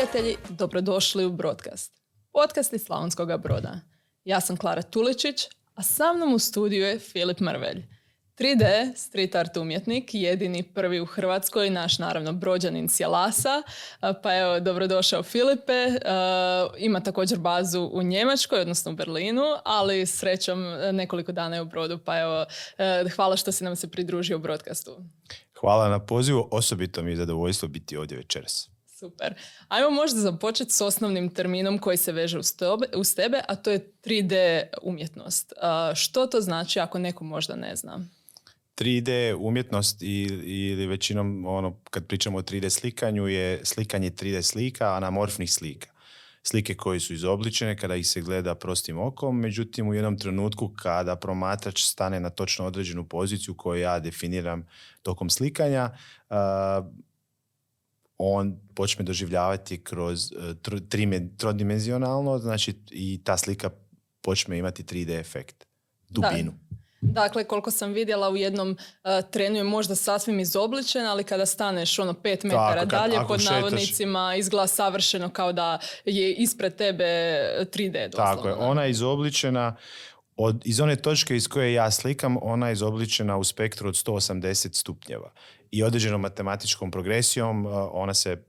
prijatelji, dobrodošli u Broadcast. Podcast iz Slavonskog broda. Ja sam Klara Tuličić, a sa mnom u studiju je Filip Mrvelj. 3D street art umjetnik, jedini prvi u Hrvatskoj, naš naravno brođanin Sjelasa. Pa evo, dobrodošao Filipe. Ima također bazu u Njemačkoj, odnosno u Berlinu, ali srećom nekoliko dana je u brodu, pa evo, hvala što si nam se pridružio u broadcastu. Hvala na pozivu, osobito mi je zadovoljstvo biti ovdje večeras. Super. Ajmo možda započeti s osnovnim terminom koji se veže uz tebe, a to je 3D umjetnost. što to znači ako neko možda ne zna? 3D umjetnost ili većinom ono, kad pričamo o 3D slikanju je slikanje 3D slika, anamorfnih slika. Slike koje su izobličene kada ih se gleda prostim okom, međutim u jednom trenutku kada promatrač stane na točno određenu poziciju koju ja definiram tokom slikanja, on počne doživljavati kroz e, trodimenzionalno, znači i ta slika počne imati 3D efekt, dubinu. Dakle, koliko sam vidjela u jednom uh, trenu je možda sasvim izobličen, ali kada staneš ono pet metara dalje pod navodnicima izgleda savršeno kao da je ispred tebe 3D doslovno. Tako je, ona je izobličena od, iz one točke iz koje ja slikam, ona je izobličena u spektru od 180 stupnjeva. I određenom matematičkom progresijom uh, ona se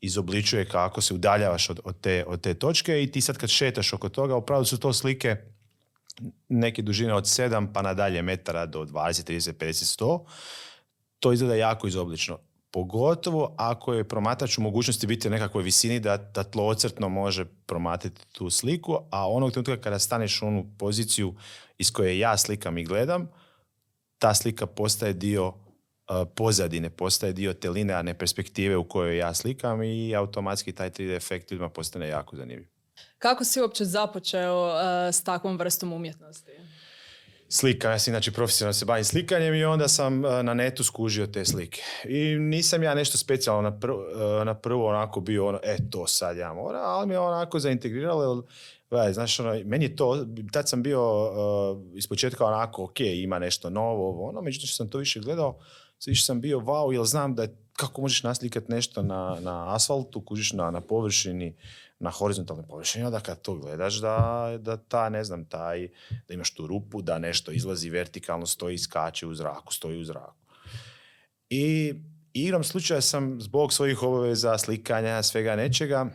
izobličuje kako se udaljavaš od, od, te, od te točke i ti sad kad šetaš oko toga, upravo su to slike neke dužine od 7 pa nadalje metara do 20, 30, 50, 100, to izgleda jako izoblično. Pogotovo ako je promatrač u mogućnosti biti u nekakvoj visini da, da tlocrtno može promatrati tu sliku, a onog trenutka kada staneš u onu poziciju iz koje ja slikam i gledam, ta slika postaje dio pozadine, postaje dio te linearne perspektive u kojoj ja slikam i automatski taj 3D efekt ljudima postane jako zanimljiv. Kako si uopće započeo uh, s takvom vrstom umjetnosti? Slika, ja sam inače profesionalno se bavim slikanjem i onda sam uh, na netu skužio te slike. I nisam ja nešto specijalno na, uh, na prvo onako bio ono, e to sad ja moram, ali mi je onako zaintegriralo, jer, znaš, ono, meni je to, tad sam bio uh, iz početka onako, ok, ima nešto novo, ono, međutim što sam to više gledao, više sam bio wow, jer znam da je, kako možeš naslikati nešto na, na asfaltu, kužiš na, na površini, na horizontalnoj površini, da kad to gledaš da, da ta, ne znam, taj, da imaš tu rupu, da nešto izlazi vertikalno, stoji, skače u zraku, stoji u zraku. I igrom slučaja sam zbog svojih obaveza, slikanja, svega nečega,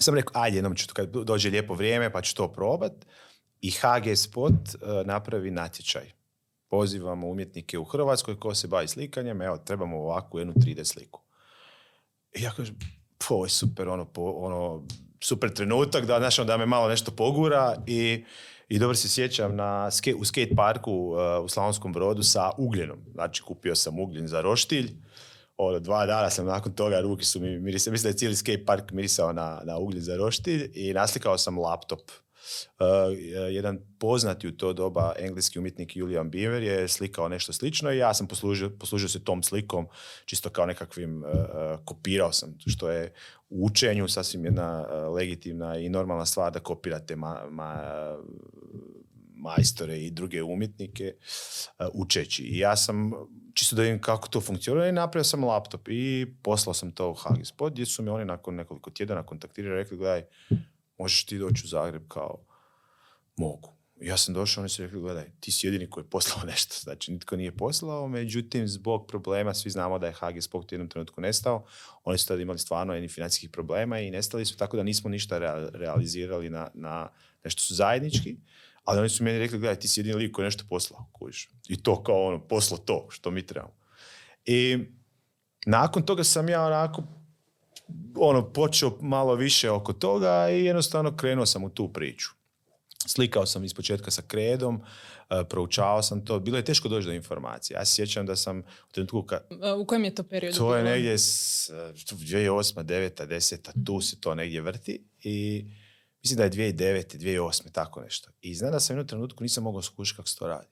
sam rekao, ajde, jednom ću kad dođe lijepo vrijeme pa ću to probat. I HG Spot uh, napravi natječaj. Pozivamo umjetnike u Hrvatskoj ko se bavi slikanjem, evo, trebamo ovakvu jednu 3D sliku. I ja kažem, ovo je super, ono, po, ono, super trenutak da, znaš, da me malo nešto pogura i, i dobro se sjećam na, u skate parku uh, u Slavonskom brodu sa ugljenom. Znači, kupio sam ugljen za roštilj, ono, dva dana sam nakon toga, ruki su mi mirisali, mislim da je cijeli skate park mirisao na, na ugljen za roštilj i naslikao sam laptop jedan poznati u to doba engleski umjetnik Julian Beaver je slikao nešto slično i ja sam poslužio, poslužio se tom slikom čisto kao nekakvim, uh, kopirao sam, što je u učenju sasvim jedna legitimna i normalna stvar da kopirate ma, ma, majstore i druge umjetnike učeći. I ja sam čisto da vidim kako to funkcionira i napravio sam laptop i poslao sam to u Hagispod gdje su mi oni nakon nekoliko tjedana kontaktirali i rekli gledaj, možeš ti doći u Zagreb kao mogu. Ja sam došao, oni su rekli, gledaj, ti si jedini koji je poslao nešto. Znači, nitko nije poslao, međutim, zbog problema, svi znamo da je HG Spok u jednom trenutku nestao. Oni su tada imali stvarno jednih financijskih problema i nestali su, tako da nismo ništa realizirali na, na nešto su zajednički. Ali oni su meni rekli, gledaj, ti si jedini lik koji je nešto poslao, kužiš. I to kao ono, poslo to što mi trebamo. I nakon toga sam ja onako ono, počeo malo više oko toga i jednostavno krenuo sam u tu priču. Slikao sam iz početka sa kredom, uh, proučavao sam to. Bilo je teško doći do informacije. Ja se sjećam da sam u trenutku... Ka... U kojem je to periodu? To je negdje s, 2008. 9. 10. Tu se to negdje vrti i mislim da je 2009. 2008. tako nešto. I znam da sam u jednom trenutku nisam mogao skušati kako se to radi.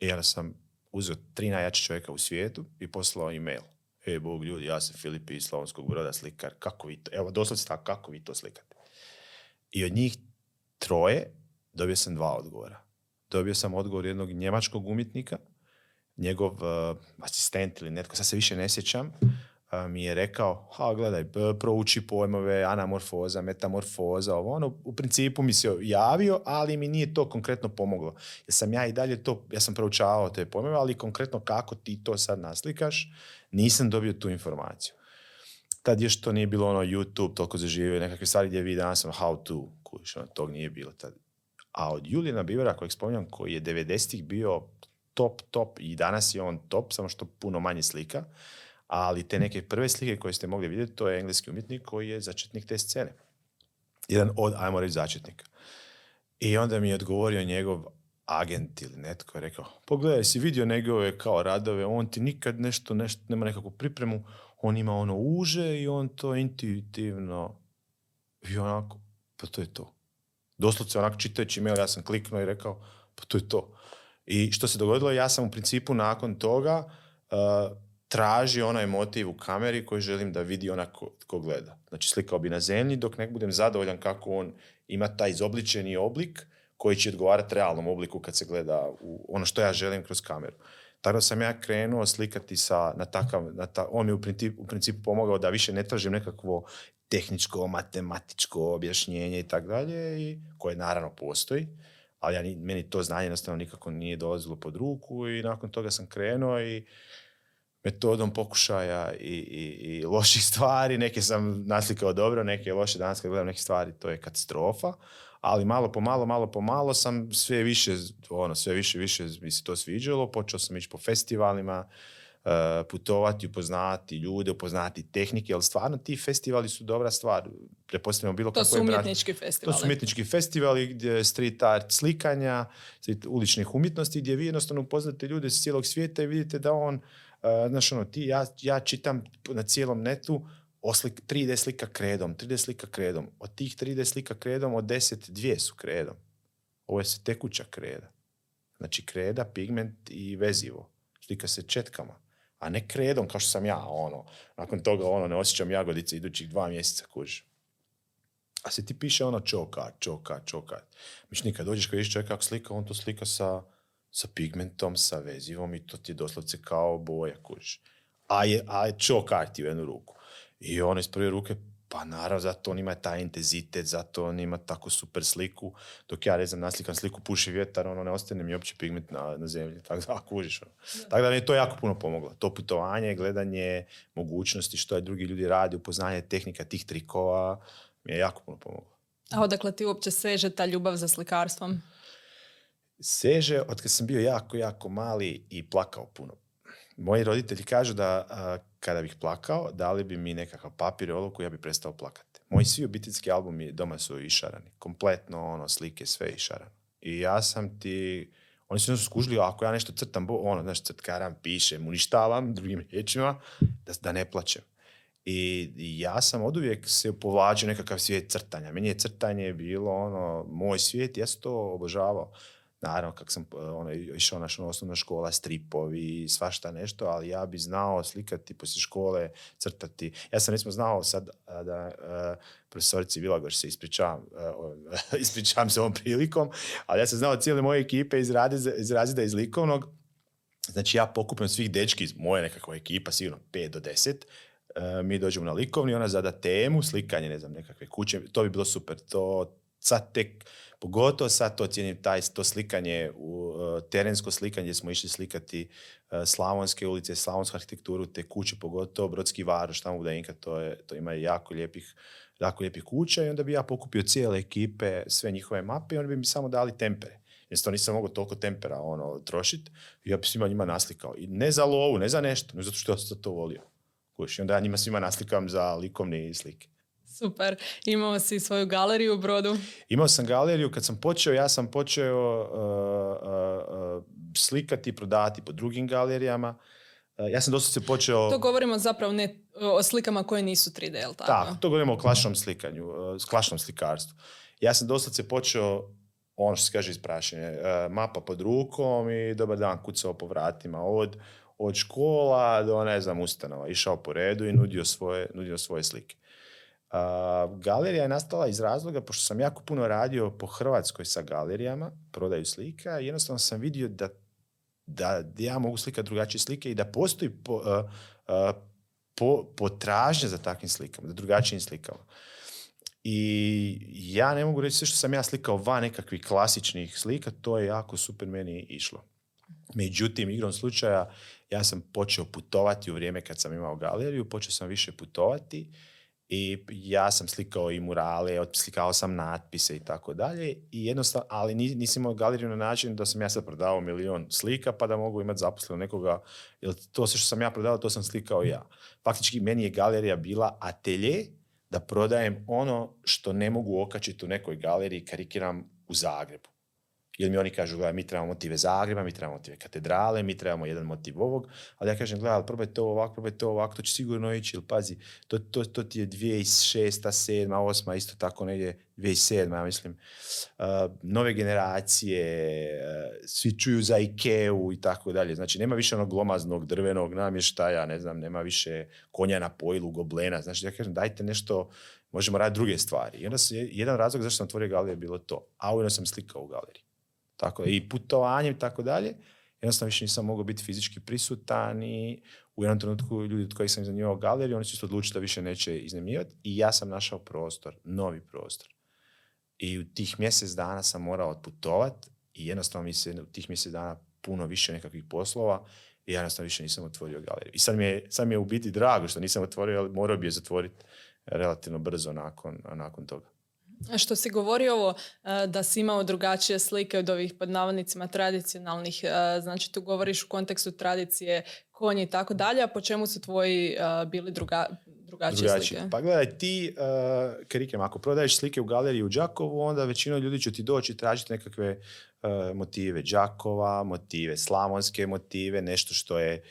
I onda sam uzeo tri najjače čovjeka u svijetu i poslao e-mail e, Bog ljudi, ja sam Filip iz Slavonskog broda slikar, kako vi to, evo doslovce tako, kako vi to slikate? I od njih troje dobio sam dva odgovora. Dobio sam odgovor jednog njemačkog umjetnika, njegov uh, asistent ili netko, sad se više ne sjećam, mi je rekao, ha gledaj, prouči pojmove, anamorfoza, metamorfoza, ovo ono, u principu mi se javio, ali mi nije to konkretno pomoglo. Jer sam ja i dalje to, ja sam proučavao te pojmove, ali konkretno kako ti to sad naslikaš, nisam dobio tu informaciju. Tad još to nije bilo ono YouTube toliko zaživio, nekakve stvari gdje vi danas ono how to, kuš, ono, tog nije bilo tad. A od Julijana Bivera, kojeg spominjam, koji je 90-ih bio top, top i danas je on top, samo što puno manje slika, ali te neke prve slike koje ste mogli vidjeti, to je engleski umjetnik koji je začetnik te scene. Jedan od, ajmo reći, začetnika. I onda mi je odgovorio njegov agent ili netko je rekao, pogledaj, si vidio njegove kao radove, on ti nikad nešto, nešto, nema nekakvu pripremu, on ima ono uže i on to intuitivno i onako, pa to je to. Doslovce onako čitajući mail, ja sam kliknuo i rekao, pa to je to. I što se dogodilo, ja sam u principu nakon toga traži onaj motiv u kameri koji želim da vidi ona ko, gleda. Znači slikao bi na zemlji dok ne budem zadovoljan kako on ima taj izobličeni oblik koji će odgovarati realnom obliku kad se gleda u ono što ja želim kroz kameru. Tako da sam ja krenuo slikati sa, na takav, na ta, on mi u principu, u principu pomogao da više ne tražim nekakvo tehničko, matematičko objašnjenje i tako dalje, koje naravno postoji, ali ja, meni to znanje jednostavno nikako nije dolazilo pod ruku i nakon toga sam krenuo i metodom pokušaja i, i, i loših stvari, neke sam naslikao dobro, neke loše, danas kad gledam neke stvari, to je katastrofa, ali malo po malo, malo po malo sam sve više, ono, sve više, više mi se to sviđalo, počeo sam ići po festivalima, uh, putovati, upoznati ljude, upoznati tehnike, ali stvarno ti festivali su dobra stvar. Prepostavljamo bilo to su umjetnički festivali. To su umjetnički festivali gdje street art slikanja, uličnih umjetnosti, gdje vi jednostavno upoznate ljude iz cijelog svijeta i vidite da on znaš, ono, ti, ja, ja čitam na cijelom netu oslik, 3D slika kredom, 3D slika kredom. Od tih 3D slika kredom, od 10, dvije su kredom. Ovo je se tekuća kreda. Znači kreda, pigment i vezivo. Slika se četkama. A ne kredom kao što sam ja, ono. Nakon toga, ono, ne osjećam jagodice idućih dva mjeseca, kuži. A se ti piše ono čoka, čoka, čoka. Miš nikad dođeš kad vidiš čovjeka kako slika, on to slika sa sa pigmentom, sa vezivom i to ti je doslovce kao boja, kužiš. A je, a je u jednu ruku. I ono iz prve ruke, pa naravno, zato on ima taj intenzitet, zato on ima tako super sliku. Dok ja, ne znam, naslikam sliku, puši vjetar, ono, ne ostane mi uopće pigment na, na zemlji. Tako da, kužiš. Ono. Tako da mi je to jako puno pomoglo. To putovanje, gledanje mogućnosti, što je drugi ljudi radi, upoznanje tehnika tih trikova, mi je jako puno pomoglo. A odakle ti uopće seže ta ljubav za slikarstvom? Seže od kad sam bio jako, jako mali i plakao puno. Moji roditelji kažu da kada bih plakao, dali bi mi nekakav papir i olovku, ja bi prestao plakati. Moji svi obiteljski albumi doma su išarani. Kompletno ono, slike, sve išarano. I ja sam ti... Oni su skužili, ako ja nešto crtam, ono, znaš, crtkaram, pišem, uništavam, drugim riječima, da, da ne plaćem. I, ja sam od uvijek se povlačio nekakav svijet crtanja. Meni je crtanje bilo ono, moj svijet, ja sam to obožavao. Naravno, kak sam ono, išao na osnovna škola, stripovi, svašta nešto, ali ja bi znao slikati poslije škole, crtati. Ja sam recimo znao sad da uh, profesorici Vilagor se ispričavam, ispričavam se ovom prilikom, ali ja sam znao cijele moje ekipe iz, iz razreda iz likovnog. Znači ja pokupim svih dečki iz moje nekakva ekipa, sigurno 5 do 10, uh, mi dođemo na likovni, ona zada temu, slikanje, ne znam, nekakve kuće, to bi bilo super. To sad tek Pogotovo sad to cijenim, taj, to slikanje, u, e, terensko slikanje smo išli slikati uh, slavonske ulice, slavonsku arhitekturu, te kuće, pogotovo Brodski Varoš, tamo u Inka, to, je, to ima jako lijepih, jako lijepih kuća i onda bi ja pokupio cijele ekipe, sve njihove mape i onda bi mi samo dali tempere. Jer to nisam mogao toliko tempera ono, trošiti i ja bi svima njima naslikao. I ne za lovu, ne za nešto, nego zato što sam to volio. Kuš, I onda ja njima svima naslikam za likovne slike. Super. Imao si svoju galeriju u Brodu? Imao sam galeriju. Kad sam počeo, ja sam počeo uh, uh, uh, slikati i prodavati po drugim galerijama. ja sam dosta se počeo... To govorimo zapravo ne o slikama koje nisu 3D, jel tako? Da, to govorimo o klašnom slikanju, klašnom slikarstvu. Ja sam dosta se počeo ono što se kaže isprašenje, mapa pod rukom i dobar dan kucao po vratima od, od škola do ne znam ustanova. Išao po redu i nudio svoje, nudio svoje slike galerija je nastala iz razloga, pošto sam jako puno radio po Hrvatskoj sa galerijama, prodaju slika, jednostavno sam vidio da, da ja mogu slikati drugačije slike i da postoji po, po, potražnja za takvim slikama, za drugačijim slikama. I ja ne mogu reći sve što sam ja slikao van nekakvih klasičnih slika, to je jako super meni išlo. Međutim, igrom slučaja, ja sam počeo putovati u vrijeme kad sam imao galeriju, počeo sam više putovati i ja sam slikao i murale, slikao sam natpise i tako dalje. I jednostavno, ali nisam imao galeriju na način da sam ja sad prodavao milion slika pa da mogu imati zaposleno nekoga, jer to sve što sam ja prodavao, to sam slikao ja. Faktički meni je galerija bila atelje da prodajem ono što ne mogu okačiti u nekoj galeriji, karikiram u Zagrebu. Jer mi oni kažu, gledaj, mi trebamo motive Zagreba, mi trebamo motive katedrale, mi trebamo jedan motiv ovog, ali ja kažem, gledaj, probaj to ovako, probaj to ovako, to će sigurno ići, ili pazi, to, to, to ti je 2006, 7, 8, isto tako negdje 2007, ja mislim, uh, nove generacije, uh, svi čuju za Ikeu i tako dalje. Znači, nema više onog glomaznog drvenog namještaja, ne znam, nema više konja na pojilu, goblena. Znači, ja kažem, dajte nešto, možemo raditi druge stvari. I onda se, jedan razlog zašto sam otvorio galeriju je bilo to. A ujedno sam slikao u galeriji tako i putovanjem i tako dalje. Jednostavno više nisam mogao biti fizički prisutan i u jednom trenutku ljudi od kojih sam iznajmljivao galeriju, oni su se odlučili da više neće iznajmljivati i ja sam našao prostor, novi prostor. I u tih mjesec dana sam morao otputovati i jednostavno mi se u tih mjesec dana puno više nekakvih poslova i jednostavno više nisam otvorio galeriju. I sad mi je, sad mi je u biti drago što nisam otvorio, ali morao bi je zatvoriti relativno brzo nakon, nakon toga. Što si govorio ovo e, da si imao drugačije slike od ovih pod navodnicima tradicionalnih, e, znači tu govoriš u kontekstu tradicije konji i tako dalje, a po čemu su tvoji e, bili druga, drugačije, slike? Pa gledaj, ti, uh, ako prodaješ slike u galeriji u Đakovu, onda većina ljudi će ti doći i tražiti nekakve motive Đakova, motive slavonske motive, nešto što je,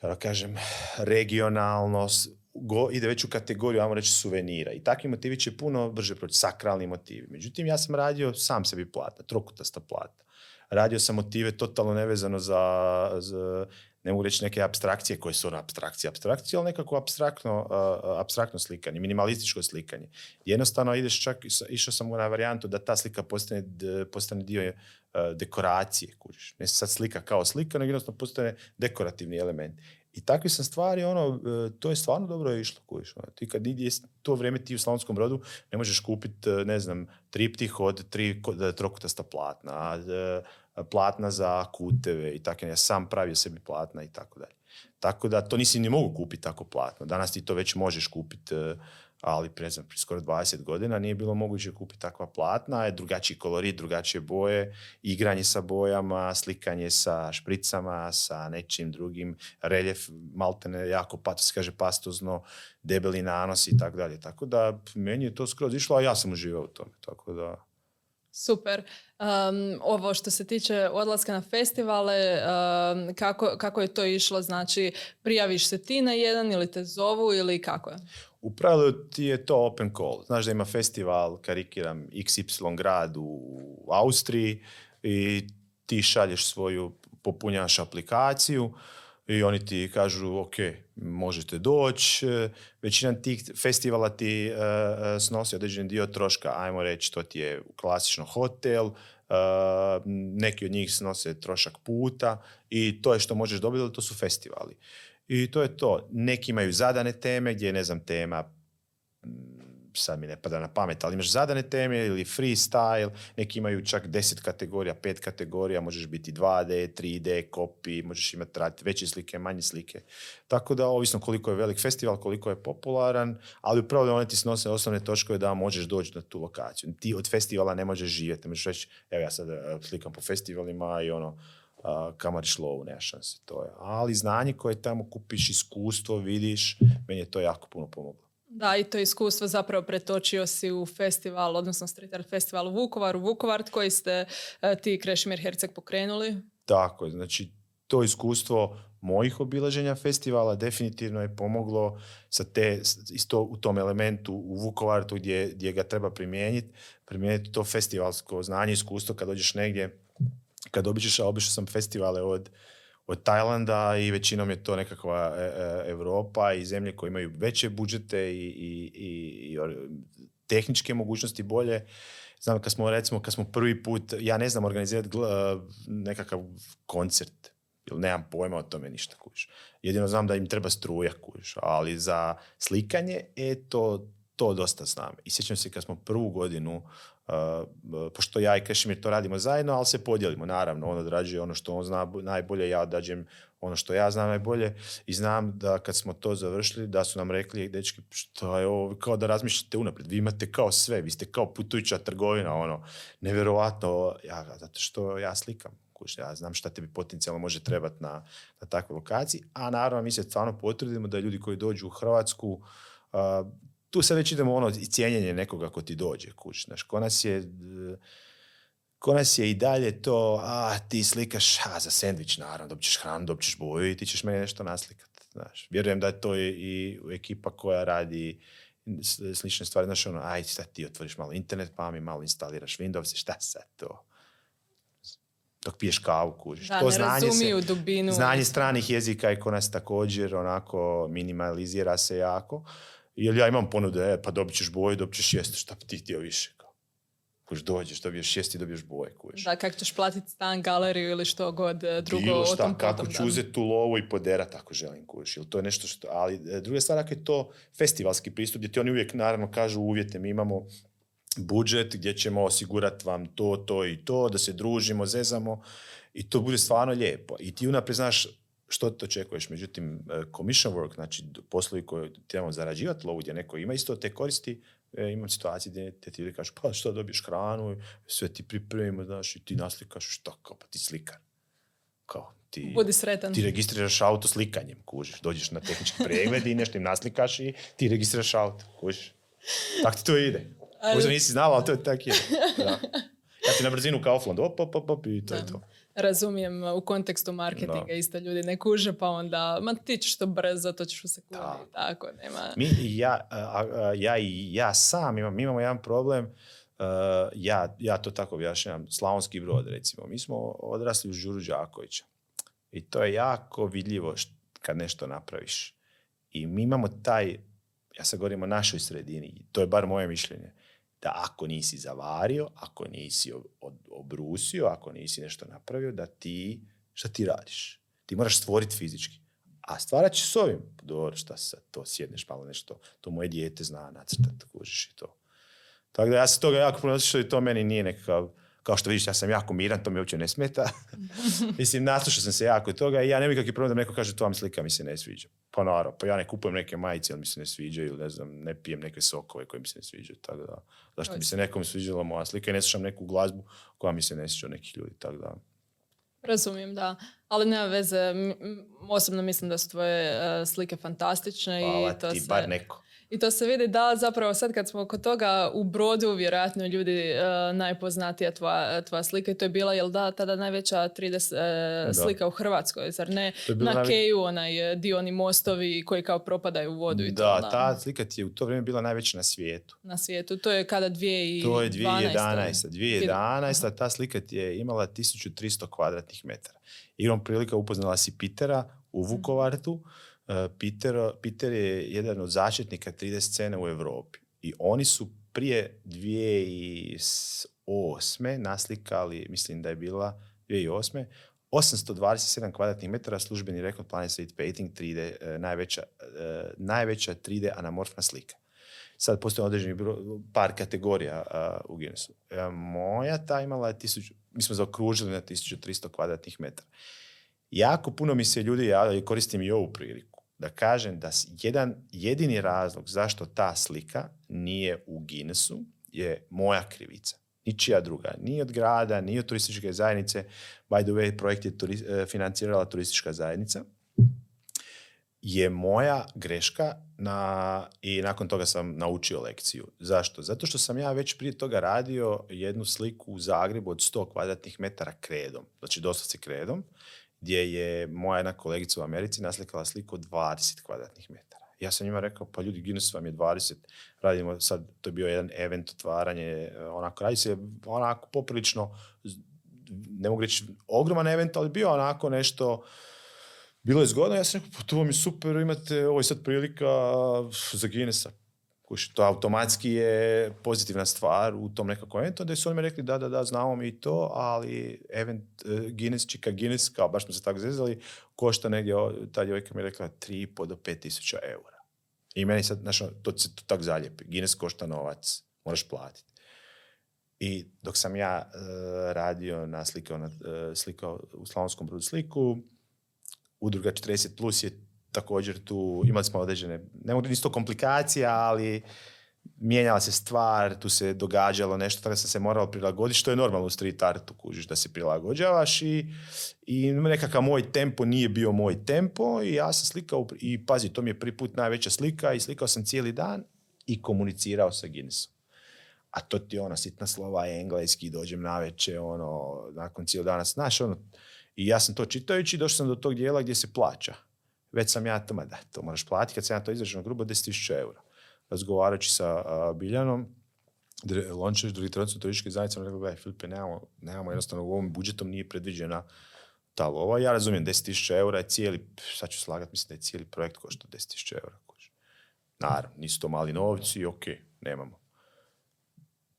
kako kažem, regionalno, go, ide već u kategoriju, ajmo reći, suvenira. I takvi motivi će puno brže proći, sakralni motivi. Međutim, ja sam radio sam sebi plata, trokutasta plata. Radio sam motive totalno nevezano za, za ne mogu reći neke abstrakcije koje su ono abstrakcije, abstrakcije, ali nekako abstraktno, uh, abstraktno slikanje, minimalističko slikanje. Jednostavno ideš čak, išao sam na varijantu da ta slika postane, postane dio dekoracije, kužiš. Ne sad slika kao slika, nego jednostavno postane dekorativni element. I takve sam stvari, ono, e, to je stvarno dobro išlo. Kojiš, ono. Ti kad ide to vrijeme ti u Slavonskom brodu ne možeš kupiti, e, ne znam, triptih od tri trokutasta platna, e, platna za kuteve i tako. Ja sam pravio sebi platna i tako dalje. Tako da to nisi ni mogu kupiti tako platno. Danas ti to već možeš kupiti ali pre, znam, skoro 20 godina nije bilo moguće kupiti takva platna, je drugačiji kolorit, drugačije boje, igranje sa bojama, slikanje sa špricama, sa nečim drugim, reljef maltene jako, pa to se kaže pastozno, debeli nanos i tako dalje. Tako da meni je to skroz išlo, a ja sam uživao u tome. Tako da Super. ovo što se tiče odlaska na festivale, kako, kako je to išlo? Znači, prijaviš se ti na jedan ili te zovu ili kako je? U pravilu ti je to open call. Znaš da ima festival, karikiram, XY grad u Austriji i ti šalješ svoju, popunjaš aplikaciju i oni ti kažu ok, možete doći. Većina tih festivala ti uh, snosi određen dio troška, ajmo reći, to ti je klasično hotel, uh, neki od njih snose trošak puta i to je što možeš dobiti, to su festivali. I to je to. Neki imaju zadane teme gdje je, ne znam, tema sad mi ne pada na pamet, ali imaš zadane teme ili freestyle, neki imaju čak deset kategorija, pet kategorija, možeš biti 2D, 3D, copy, možeš imati veće slike, manje slike. Tako da, ovisno koliko je velik festival, koliko je popularan, ali upravo one ti snose osnovne točkove da možeš doći na tu lokaciju. Ti od festivala ne možeš živjeti, možeš reći, evo ja sad e, slikam po festivalima i ono, uh, kamariš lovu, nema šanse. To je. Ali znanje koje tamo kupiš, iskustvo, vidiš, meni je to jako puno pomoglo. Da, i to iskustvo zapravo pretočio si u festival, odnosno street art festival u Vukovaru, Vukovart, koji ste uh, ti Krešimir Herceg pokrenuli. Tako je, znači to iskustvo mojih obilaženja festivala definitivno je pomoglo sa te, isto u tom elementu u Vukovaru gdje, gdje ga treba primijeniti, primijeniti to festivalsko znanje, iskustvo kad dođeš negdje kad običeš, a obišao sam festivale od, od Tajlanda i većinom je to nekakva e, e, Europa i zemlje koje imaju veće budžete i, i, i, tehničke mogućnosti bolje. Znam, kad smo, recimo, kad smo prvi put, ja ne znam organizirati nekakav koncert, Jer nemam pojma o tome ništa, kužiš. Jedino znam da im treba struja, kužiš. Ali za slikanje, e, to, to dosta znam. I sjećam se kad smo prvu godinu Uh, pošto ja i Krešimir to radimo zajedno, ali se podijelimo, naravno, on odrađuje ono što on zna najbolje, ja odrađujem ono što ja znam najbolje. I znam da kad smo to završili, da su nam rekli, dečki, što je ovo, kao da razmišljate unaprijed, vi imate kao sve, vi ste kao putujuća trgovina, ono, nevjerojatno, ja, zato što ja slikam, ja znam šta tebi potencijalno može trebati na, na takvoj lokaciji, a naravno mi se stvarno potrudimo da ljudi koji dođu u Hrvatsku, uh, tu se već idemo ono i cijenjenje nekoga ko ti dođe kuć. Znaš, ko nas je, ko nas je i dalje to, a ti slikaš, a za sendvič naravno, dobit ćeš hranu, dobit ćeš boju i ti ćeš meni nešto naslikati. Znaš, vjerujem da je to i ekipa koja radi slične stvari. Znaš, ono, aj, sad ti otvoriš malo internet, pa mi malo instaliraš Windows šta sad to? dok piješ kavu, kužiš. Da, to ne znanje razumiju dubinu. Znanje stranih jezika i ko nas također onako minimalizira se jako. Jer ja imam ponude, e, pa dobit ćeš boje, dobit ćeš jesti, šta ti htio više. Kuš dođeš, dobiješ šest i dobiješ boje. Kuš. Da, kako ćeš platiti stan, galeriju ili što god e, drugo. Bilo šta, tom kako ću uzeti tu lovu i poderat ako želim. Kuš. Ili to je nešto što, ali e, druga stvar, ako je to festivalski pristup, gdje ti oni uvijek naravno kažu uvjete, mi imamo budžet gdje ćemo osigurati vam to, to i to, da se družimo, zezamo i to bude stvarno lijepo. I ti unaprijed znaš što te očekuješ. Međutim, e, commission work, znači poslovi koje trebamo zarađivati lovu gdje neko ima isto te koristi, e, imam situacije gdje te ti kažu pa što dobiješ hranu, sve ti pripremimo, znaš, i ti naslikaš, što kao, pa ti slikar. Kao, ti, Budi sretan. Ti registriraš auto slikanjem, kužiš. Dođeš na tehnički pregled i nešto im naslikaš i ti registriraš auto, kužiš. Tako ti to ide. Možda nisi znala, ali to je tako ide. Da. Ja ti na brzinu Kaufland, op, op, op, op, i to je to razumijem u kontekstu marketinga isto ljudi ne kuže pa onda ma ti ćeš to brzo, to ćeš u sekundi. Tako, nema. Mi, ja, ja i ja sam imam, mi imamo jedan problem ja, ja to tako objašnjam, Slavonski brod recimo. Mi smo odrasli u Žuru Đakovića i to je jako vidljivo kad nešto napraviš. I mi imamo taj, ja sad govorim o našoj sredini, to je bar moje mišljenje da ako nisi zavario, ako nisi obrusio, ako nisi nešto napravio, da ti, šta ti radiš? Ti moraš stvoriti fizički. A stvarat ćeš s ovim. Dobro, šta sad to sjedneš malo nešto, to moje dijete zna nacrtati, kužiš i to. Tako da ja se toga jako puno i to meni nije nekakav kao što vidiš, ja sam jako miran, to mi uopće ne smeta. Mislim, naslušao sam se jako toga i ja nemam nikakvi problem da neko kaže to vam slika mi se ne sviđa. Pa naravno, pa ja ne kupujem neke majice, ali mi se ne sviđaju, ili ne znam, ne pijem neke sokove koje mi se ne sviđaju. Tako da, zašto bi se nekom sviđala moja slika i ne slušam neku glazbu koja mi se ne sviđa nekih ljudi. Tako da. Razumijem, da. Ali nema veze, osobno mislim da su tvoje uh, slike fantastične. Hvala i to ti, bar neko. I to se vidi da zapravo sad kad smo kod toga u brodu vjerojatno ljudi uh, najpoznatija tvoja, tvoja slika i to je bila jel da tada najveća 3D uh, slika u Hrvatskoj zar ne na najve... Keju onaj dio oni mostovi koji kao propadaju u vodu i da, to, da, ta slika ti je u to vrijeme bila najveća na svijetu. Na svijetu, to je kada 2012. To je 2011. 2011. ta slika ti je imala 1300 kvadratnih metara. Igrom prilika upoznala si Pitera u mhm. Vukovartu E, Peter, Peter je jedan od začetnika 3D scene u Europi i oni su prije 2008. naslikali, mislim da je bila 2008. 827 kvadratnih metara službeni rekord Planet Street Painting 3D, e, najveća, e, najveća 3D anamorfna slika. Sad postoji određeni par kategorija u Guinnessu. moja ta imala je tisuću, mi smo zaokružili na 1300 kvadratnih metara. Jako puno mi se ljudi javljaju i koristim i ovu priliku da kažem da jedan jedini razlog zašto ta slika nije u Guinnessu je moja krivica. Ničija druga. Ni od grada, ni od turističke zajednice. By the way, projekt je turi, e, financirala turistička zajednica. Je moja greška na, i nakon toga sam naučio lekciju. Zašto? Zato što sam ja već prije toga radio jednu sliku u Zagrebu od 100 kvadratnih metara kredom. Znači doslovce kredom gdje je moja jedna kolegica u Americi naslikala sliku od 20 kvadratnih metara. Ja sam njima rekao, pa ljudi, Guinness vam je 20, radimo sad, to je bio jedan event, otvaranje, onako, radi se onako poprilično, ne mogu reći ogroman event, ali bio onako nešto, bilo je zgodno, ja sam rekao, pa to vam je super, imate, ovo je sad prilika za Guinnessa. Kuš, to automatski je pozitivna stvar u tom nekakvom eventu, da su oni mi rekli da, da, da, znamo mi to, ali event uh, Guinness, čika Guinness, kao baš smo se tako zezali, košta negdje, ta djevojka mi je rekla 3,5 do 5 tisuća eura. I meni sad, znaš, ono, to se to tak zaljepi. Guinness košta novac, moraš platiti. I dok sam ja uh, radio na slikao, na, uh, slikao u Slavonskom brodu sliku, udruga 40 plus je također tu, imali smo određene, ne mogu isto komplikacija, ali mijenjala se stvar, tu se događalo nešto, tako da sam se morao prilagoditi, što je normalno u street artu, kužiš da se prilagođavaš i, i nekakav moj tempo nije bio moj tempo i ja sam slikao, i pazi, to mi je prvi put najveća slika i slikao sam cijeli dan i komunicirao sa Guinnessom. A to ti ona sitna slova engleski, dođem na ono, nakon cijel dana, znaš, ono, i ja sam to čitajući, došao sam do tog dijela gdje se plaća. Već sam ja to, ma da, to moraš platiti, kad sam ja to izraženo grubo, 10.000 eura. Razgovarajući sa a, Biljanom, Lončević, trenutno turističke zajednice, on rekao, gledaj, Filipe, nemamo, nemamo, jednostavno u ovom budžetom nije predviđena ta lova. Ja razumijem, 10.000 eura je cijeli, sad ću slagat, mislim da je cijeli projekt košta 10.000 eura. Naravno, nisu to mali novci, ok, nemamo.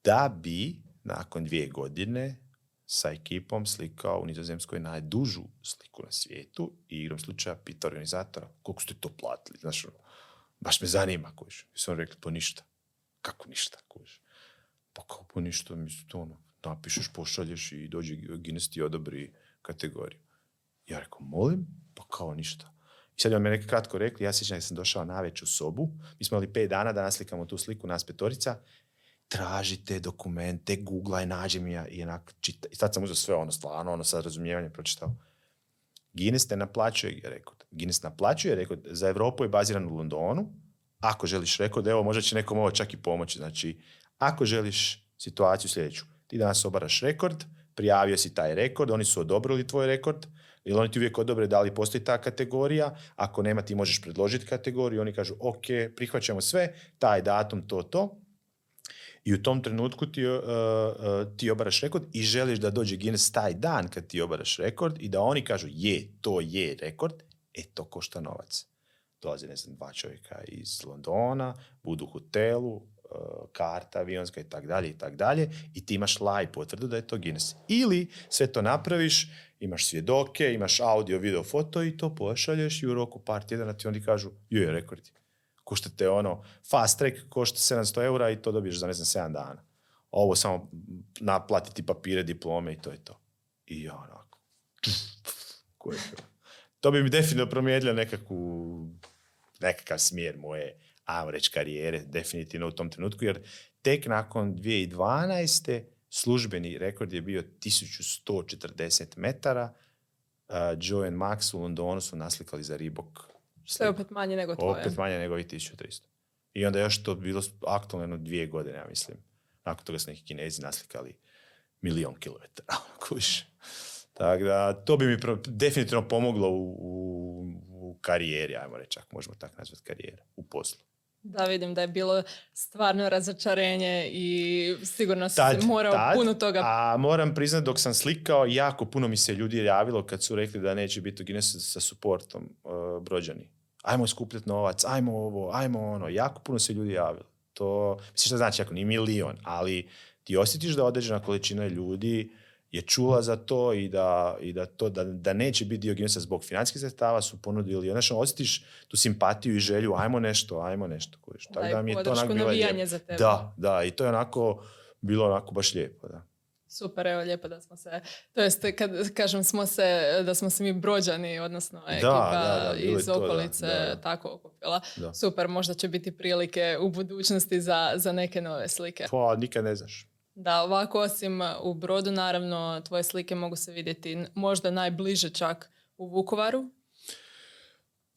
Da bi nakon dvije godine sa ekipom slikao u Nizozemskoj najdužu sliku na svijetu i igrom slučaja pita organizatora koliko ste to platili. Znaš, ono, baš me zanima, kuš. I su rekli, pa ništa. Kako ništa, kuš? Pa kao, pa ništa, mislim, to ono, napišeš, pošalješ i dođe Guinness ti odobri kategoriju. Ja rekao, molim? Pa kao ništa. I sad me neka kratko rekli, ja sjećam da sam došao na veću sobu, mi smo imali pet dana da naslikamo tu sliku nas petorica tražite dokumente, googlaj, nađi mi ja i onak čita. I sad sam uzeo sve ono, stvarno, ono sad razumijevanje pročitao. Guinness te naplaćuje rekord. Guinness naplaćuje rekord. Za Europu je baziran u Londonu. Ako želiš rekord, evo možda će nekom ovo čak i pomoći. Znači, ako želiš situaciju sljedeću, ti danas obaraš rekord, prijavio si taj rekord, oni su odobrili tvoj rekord, jer oni ti uvijek odobre da li postoji ta kategorija, ako nema ti možeš predložiti kategoriju, oni kažu ok, prihvaćamo sve, taj datum, to, to, i u tom trenutku ti, uh, uh, ti obaraš rekord i želiš da dođe Guinness taj dan kad ti obaraš rekord i da oni kažu je, to je rekord, e to košta novac. Dolazi, ne znam, dva čovjeka iz Londona, budu u hotelu, uh, karta avionska i tak dalje i tak dalje i ti imaš live potvrdu da je to Guinness. Ili sve to napraviš, imaš svjedoke, imaš audio, video, foto i to pošalješ i u roku par tjedana ti oni kažu, je rekord koštate ono, fast track košta 700 eura i to dobiješ za ne znam 7 dana. Ovo samo naplatiti papire, diplome i to je to. I onako, to bi mi definitivno promijenilo nekakvu, nekakav smjer moje, ajmo reći, karijere, definitivno u tom trenutku, jer tek nakon 2012. službeni rekord je bio 1140 metara. Uh, Joe and Max u Londonu su naslikali za Reebok što je opet manje nego tvoje. Opet manje nego ovih 1300. I onda još to bilo aktualno dvije godine, ja mislim. Nakon toga su neki kinezi naslikali milion kilometara. Tako da, to bi mi definitivno pomoglo u, u, u karijeri, ajmo reći, ako možemo tako nazvati karijera, u poslu. Da, vidim da je bilo stvarno razočarenje i sigurno se morao puno toga... A moram priznati, dok sam slikao, jako puno mi se ljudi javilo kad su rekli da neće biti u Guinnessu sa suportom uh, brođani. Ajmo skupljati novac, ajmo ovo, ajmo ono. Jako puno se ljudi javilo. To, mislim što znači, ako ni milion, ali ti osjetiš da određena količina ljudi je čula za to i da, i da, to, da, da neće biti dio zbog financijskih sredstava su ponudili. Znači, osjetiš tu simpatiju i želju, ajmo nešto, ajmo nešto. Kojiš. Tako da, mi je to onako bilo za tebe. Da, da, i to je onako bilo onako baš lijepo, da. Super, evo lijepo da smo se, to jest kad kažem smo se, da smo se mi brođani, odnosno ekipa da, iz okolice tako okupila. Super, možda će biti prilike u budućnosti za, za neke nove slike. Pa, nikad ne znaš. Da, ovako osim u Brodu, naravno, tvoje slike mogu se vidjeti možda najbliže čak u Vukovaru.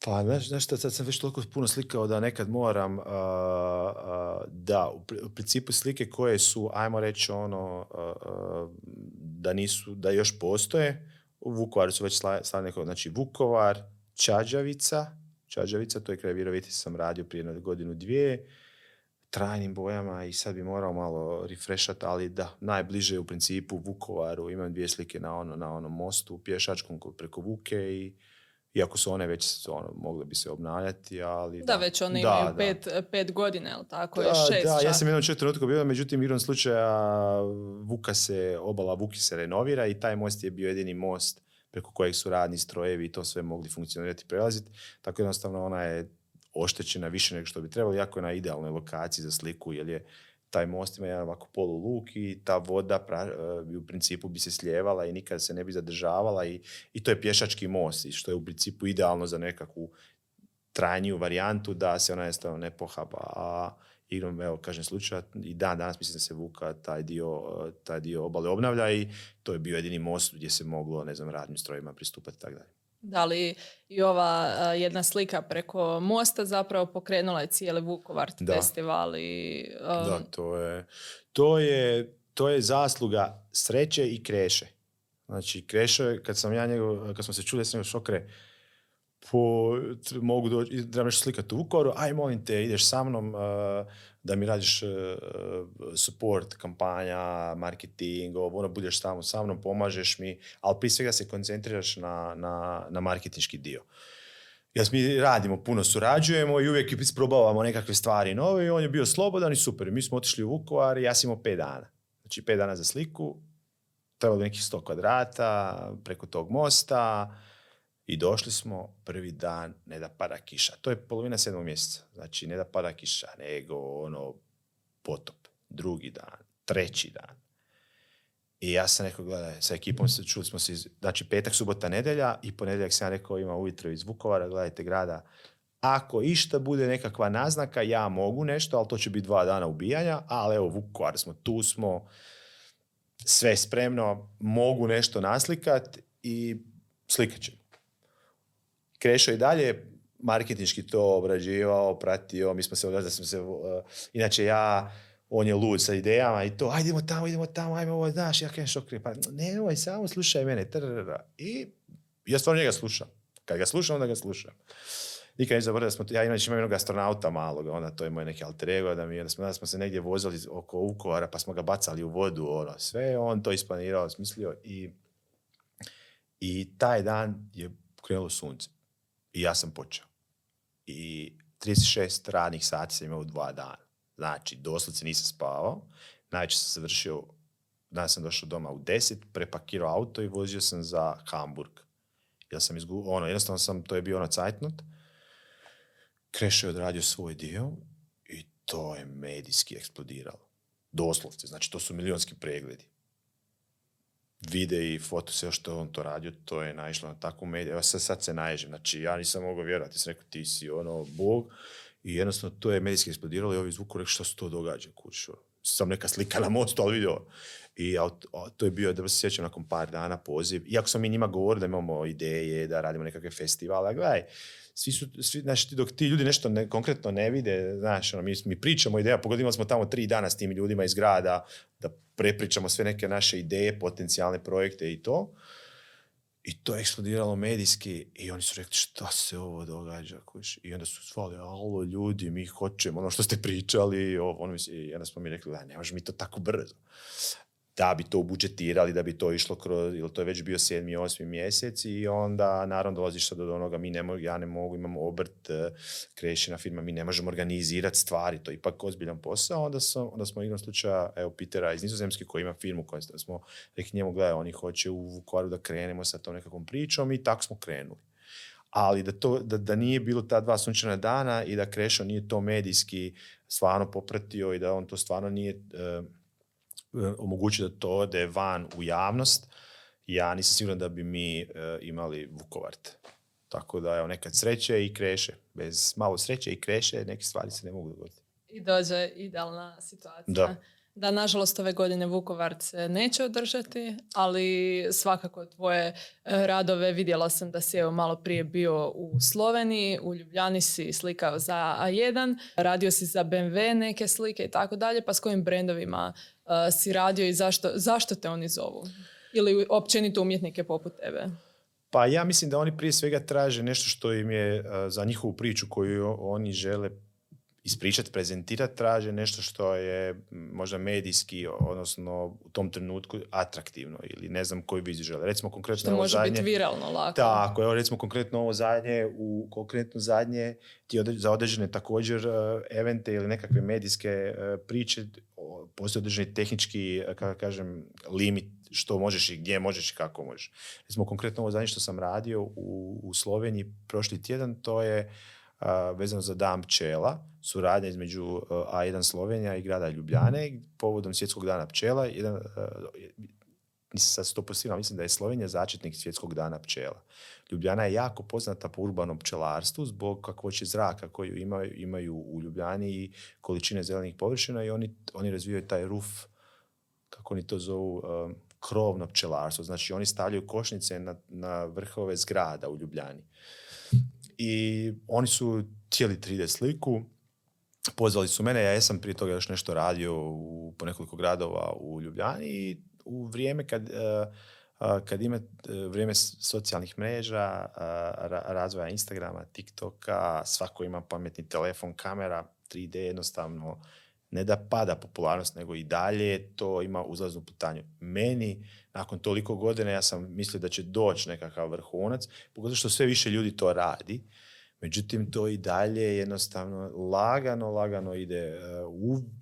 Pa, znaš, znaš sad sam već toliko puno slikao da nekad moram, da, u, principu slike koje su, ajmo reći, ono, da nisu, da još postoje, u Vukovaru su već stavljene, znači Vukovar, Čađavica, Čađavica, to je kraj Viroviti sam radio prije godinu dvije, trajnim bojama i sad bi morao malo refreshat, ali da, najbliže u principu Vukovaru, imam dvije slike na, ono, na onom mostu pješačkom preko Vuke i Iako su one već ono, mogle bi se obnavljati, ali... Da, već one imaju pet, pet godine, ali tako je šest Da, ja sam jednom četiri trenutku bio, međutim, igrom slučaja Vuka se, obala Vuki se renovira i taj most je bio jedini most preko kojeg su radni strojevi i to sve mogli funkcionirati i prelaziti. Tako jednostavno ona je oštećena više nego što bi trebalo, jako je na idealnoj lokaciji za sliku, jer je taj most ima jedan ovako poluluk i ta voda pra, e, u principu bi se sljevala i nikada se ne bi zadržavala i, i to je pješački most, što je u principu idealno za nekakvu trajniju varijantu da se ona jednostavno ne pohaba. A igrom, evo, kažem slučaj, i dan danas mislim da se Vuka taj dio, e, taj dio obale obnavlja i to je bio jedini most gdje se moglo, ne znam, radnim strojima pristupati i tako dalje. Da li i ova jedna slika preko mosta zapravo pokrenula je cijeli Vukovar festival i... Da, to je, to, je, to je zasluga sreće i kreše. Znači, kreše, kad sam ja njegov, kad smo se čuli, ja sam šokre, po, mogu doći, treba nešto slikati u Vukovaru, aj molim te, ideš sa mnom, da mi radiš uh, support, kampanja, marketing, ovo, ono, budeš tamo sa mnom, pomažeš mi, ali prije svega se koncentriraš na, na, na marketinški dio. Jer mi radimo, puno surađujemo i uvijek isprobavamo nekakve stvari nove i on je bio slobodan i super. Mi smo otišli u Vukovar i ja sam imao pet dana. Znači pet dana za sliku, trebalo nekih sto kvadrata preko tog mosta, i došli smo prvi dan, ne da pada kiša. To je polovina sedmog mjeseca. Znači, ne da pada kiša, nego ono, potop. Drugi dan, treći dan. I ja sam rekao, gledaj, sa ekipom se čuli smo se, znači petak, subota, nedelja i ponedjeljak sam rekao, ima ujutro iz Vukovara, gledajte grada, ako išta bude nekakva naznaka, ja mogu nešto, ali to će biti dva dana ubijanja, ali evo, Vukovar smo, tu smo, sve spremno, mogu nešto naslikat i slikat ćemo. Krešo i dalje marketinški to obrađivao, pratio, mi smo se da smo se, uh, inače ja, on je lud sa idejama i to, ajde idemo tamo, idemo tamo, ajmo ovo, znaš, ja krenem šokri, pa nemoj, samo slušaj mene, I ja stvarno njega slušam. Kad ga slušam, onda ga slušam. Nikad nisam da smo, ja inače imam jednog astronauta malog, onda to je moj neki alter ego, da mi, da smo, da smo se negdje vozili oko Vukovara, pa smo ga bacali u vodu, ono, sve on to isplanirao, smislio i, i taj dan je krenulo sunce. I ja sam počeo. I 36 radnih sati sam imao u dva dana. Znači, doslovce nisam spavao. Najčešće sam završio, danas sam došao doma u 10, prepakirao auto i vozio sam za Hamburg. Ja sam izgubio, ono, jednostavno sam, to je bio ono cajtnot. Krešo je odradio svoj dio i to je medijski eksplodiralo. Doslovce, znači to su milionski pregledi vide i foto sve što on to radio, to je naišlo na takvu mediju. Evo sad, sad se naježem, znači ja nisam mogao vjerovati, sam rekao ti si ono bog i jednostavno to je medijski eksplodiralo i ovi zvuku rekli što se to događa kuću. Sam neka slika na mostu, ali vidio. I to je bio, da se sjećam, nakon par dana poziv. Iako smo mi njima govorili da imamo ideje, da radimo nekakve festivale, gledaj, svi su, svi, znači, dok ti ljudi nešto ne, konkretno ne vide, znaš, ono, mi, mi pričamo ideja, pogodimo smo tamo tri dana s tim ljudima iz grada, da prepričamo sve neke naše ideje, potencijalne projekte i to. I to je eksplodiralo medijski i oni su rekli šta se ovo događa. Kuš? I onda su svali, alo ljudi, mi hoćemo ono što ste pričali. Ovo, ono, I onda smo mi rekli, da, ne može mi to tako brzo da bi to budžetirali, da bi to išlo kroz, ili to je već bio sedmi, osmi mjesec i onda naravno dolaziš sad do onoga, mi ne mogu, ja ne mogu, imamo obrt, e, krešena firma, mi ne možemo organizirati stvari, to je ipak ozbiljan posao, onda, sam, onda smo igrom slučaja, evo, Pitera iz Nizozemske koji ima firmu koju smo rekli njemu, gledaj, oni hoće u Vukovaru da krenemo sa tom nekakvom pričom i tako smo krenuli. Ali da, to, da, da nije bilo ta dva sunčana dana i da Krešo nije to medijski stvarno popratio i da on to stvarno nije e, E, omogući da to ode van u javnost, ja nisam siguran da bi mi e, imali Vukovart. Tako da, evo, nekad sreće i kreše. Bez malo sreće i kreše, neke stvari se ne mogu dogoditi. I dođe idealna situacija. Da. Da, nažalost, ove godine Vukovar se neće održati, ali svakako tvoje e, radove vidjela sam da si evo malo prije bio u Sloveniji, u Ljubljani si slikao za A1, radio si za BMW neke slike i tako dalje, pa s kojim brendovima si radio i zašto, zašto te oni zovu? Ili općenito umjetnike poput tebe? Pa ja mislim da oni prije svega traže nešto što im je za njihovu priču koju oni žele ispričati, prezentirati, traže nešto što je možda medijski, odnosno u tom trenutku atraktivno ili ne znam koju viziju žele. Recimo konkretno što može zadnje, biti viralno lako. Tako, evo recimo konkretno ovo zadnje, u konkretno zadnje ti za određene također e, evente ili nekakve medijske e, priče postoji određeni tehnički, e, kako kažem, limit što možeš i gdje možeš i kako možeš. Recimo konkretno ovo zadnje što sam radio u, u Sloveniji prošli tjedan, to je vezano za dan pčela, suradnja između A1 Slovenija i grada Ljubljane povodom svjetskog dana pčela. Jedan, sad sto postirao, mislim da je Slovenija začetnik svjetskog dana pčela. Ljubljana je jako poznata po urbanom pčelarstvu zbog kakvoće zraka koju imaju, imaju u Ljubljani i količine zelenih površina i oni, oni razvijaju taj ruf, kako oni to zovu, krovno pčelarstvo. Znači oni stavljaju košnice na, na vrhove zgrada u Ljubljani. I oni su htjeli 3D sliku, pozvali su mene, ja jesam prije toga još nešto radio u, po nekoliko gradova u Ljubljani i u vrijeme kad, uh, kad ima vrijeme socijalnih mreža, razvoja Instagrama, TikToka, svako ima pametni telefon, kamera, 3D jednostavno ne da pada popularnost, nego i dalje to ima uzlaznu putanju. Meni, nakon toliko godina, ja sam mislio da će doći nekakav vrhunac, pogotovo što sve više ljudi to radi. Međutim, to i dalje jednostavno lagano, lagano ide. E,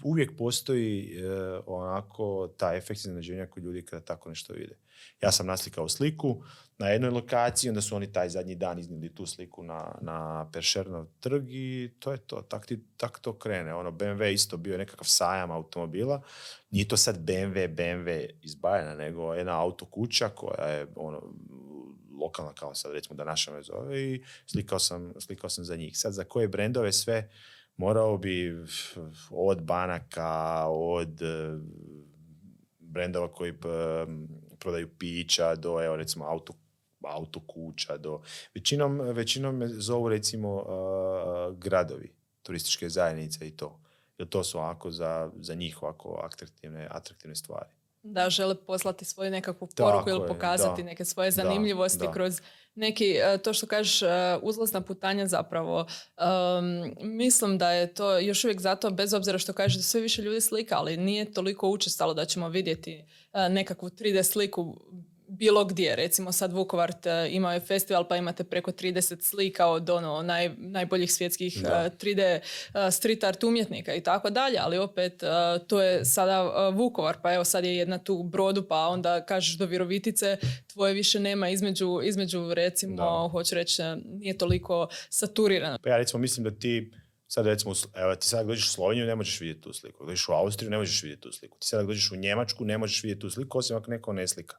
uvijek postoji e, onako ta efekt iznenađenja kod ljudi kada tako nešto vide. Ja sam naslikao sliku na jednoj lokaciji, onda su oni taj zadnji dan iznijeli tu sliku na, na Peršernov trg i to je to, tak, ti, tak to krene. Ono, BMW isto bio nekakav sajam automobila, nije to sad BMW, BMW iz Bajana, nego jedna autokuća koja je ono, lokalna kao sad recimo da naša me zove i slikao sam, slikao sam za njih. Sad za koje brendove sve morao bi od banaka, od eh, brendova koji prodaju pića do evo recimo auto auto kuća do većinom, većinom me zovu recimo uh, gradovi turističke zajednice i to. Jer to su ovako za, za njih ovako atraktivne, atraktivne stvari? Da žele poslati svoju nekakvu poruku ili pokazati neke svoje zanimljivosti kroz neki, uh, to što kažeš, uh, uzlazna putanja zapravo. Um, mislim da je to još uvijek zato, bez obzira što kažeš da sve više ljudi slika, ali nije toliko učestalo da ćemo vidjeti nekakvu 3D sliku bilo gdje. Recimo sad Vukovart e, imao je festival pa imate preko 30 slika od ono naj, najboljih svjetskih 3D e, e, street art umjetnika i tako dalje, ali opet to je sada Vukovar pa evo sad je jedna tu brodu pa onda kažeš do Virovitice tvoje više nema između, između recimo, hoću reći, nije toliko saturirano. Pa ja recimo mislim da ti Sad recimo, evo ti sad dođeš u Sloveniju, ne možeš vidjeti tu sliku. Dođeš u Austriju, ne možeš vidjeti tu sliku. Ti sad dođeš u Njemačku, ne možeš vidjeti tu sliku, osim ako neko ne slika.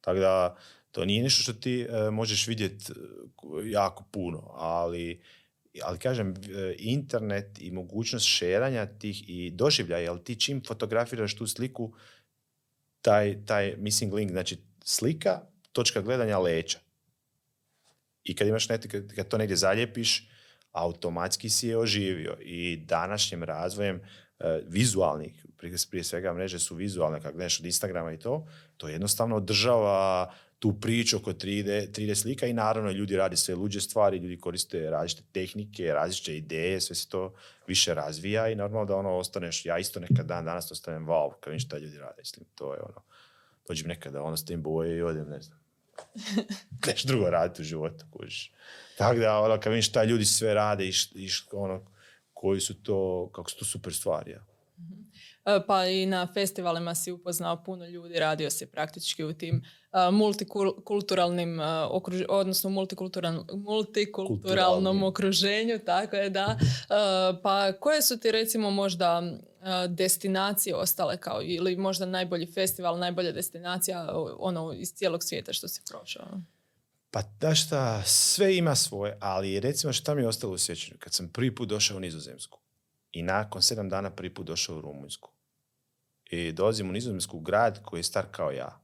Tako da, to nije nešto što ti e, možeš vidjeti e, jako puno, ali, ali kažem, e, internet i mogućnost šeranja tih i doživljaja, jer ti čim fotografiraš tu sliku, taj, taj missing link, znači slika, točka gledanja leća. I kad imaš net, kad, kad to negdje zaljepiš, automatski si je oživio i današnjim razvojem vizualnih, prije svega mreže su vizualne, kako gledaš od Instagrama i to, to jednostavno održava tu priču oko 3D, 3D slika i naravno ljudi rade sve luđe stvari, ljudi koriste različite tehnike, različite ideje, sve se to više razvija i normalno da ono ostaneš, ja isto nekad dan danas ostanem wow, kad vidim šta ljudi rade, mislim, to je ono, dođem nekada, ono stavim boje i odem, ne znam, nešto drugo raditi u životu, kužiš. Tako da, ono, kad vidim šta ljudi sve rade i, i ono, koji su to, kako su to super stvari, ja. E, pa i na festivalima si upoznao puno ljudi, radio si praktički u tim e, multikulturalnim, e, odnosno multikulturalnom okruženju, tako je da. Pa koje su ti recimo možda destinacije ostale kao ili možda najbolji festival, najbolja destinacija ono iz cijelog svijeta što si prošao? Pa da šta, sve ima svoje, ali recimo šta mi je ostalo u sjećanju? Kad sam prvi put došao u Nizozemsku i nakon sedam dana prvi put došao u Rumunjsku i dolazim u Nizozemsku grad koji je star kao ja.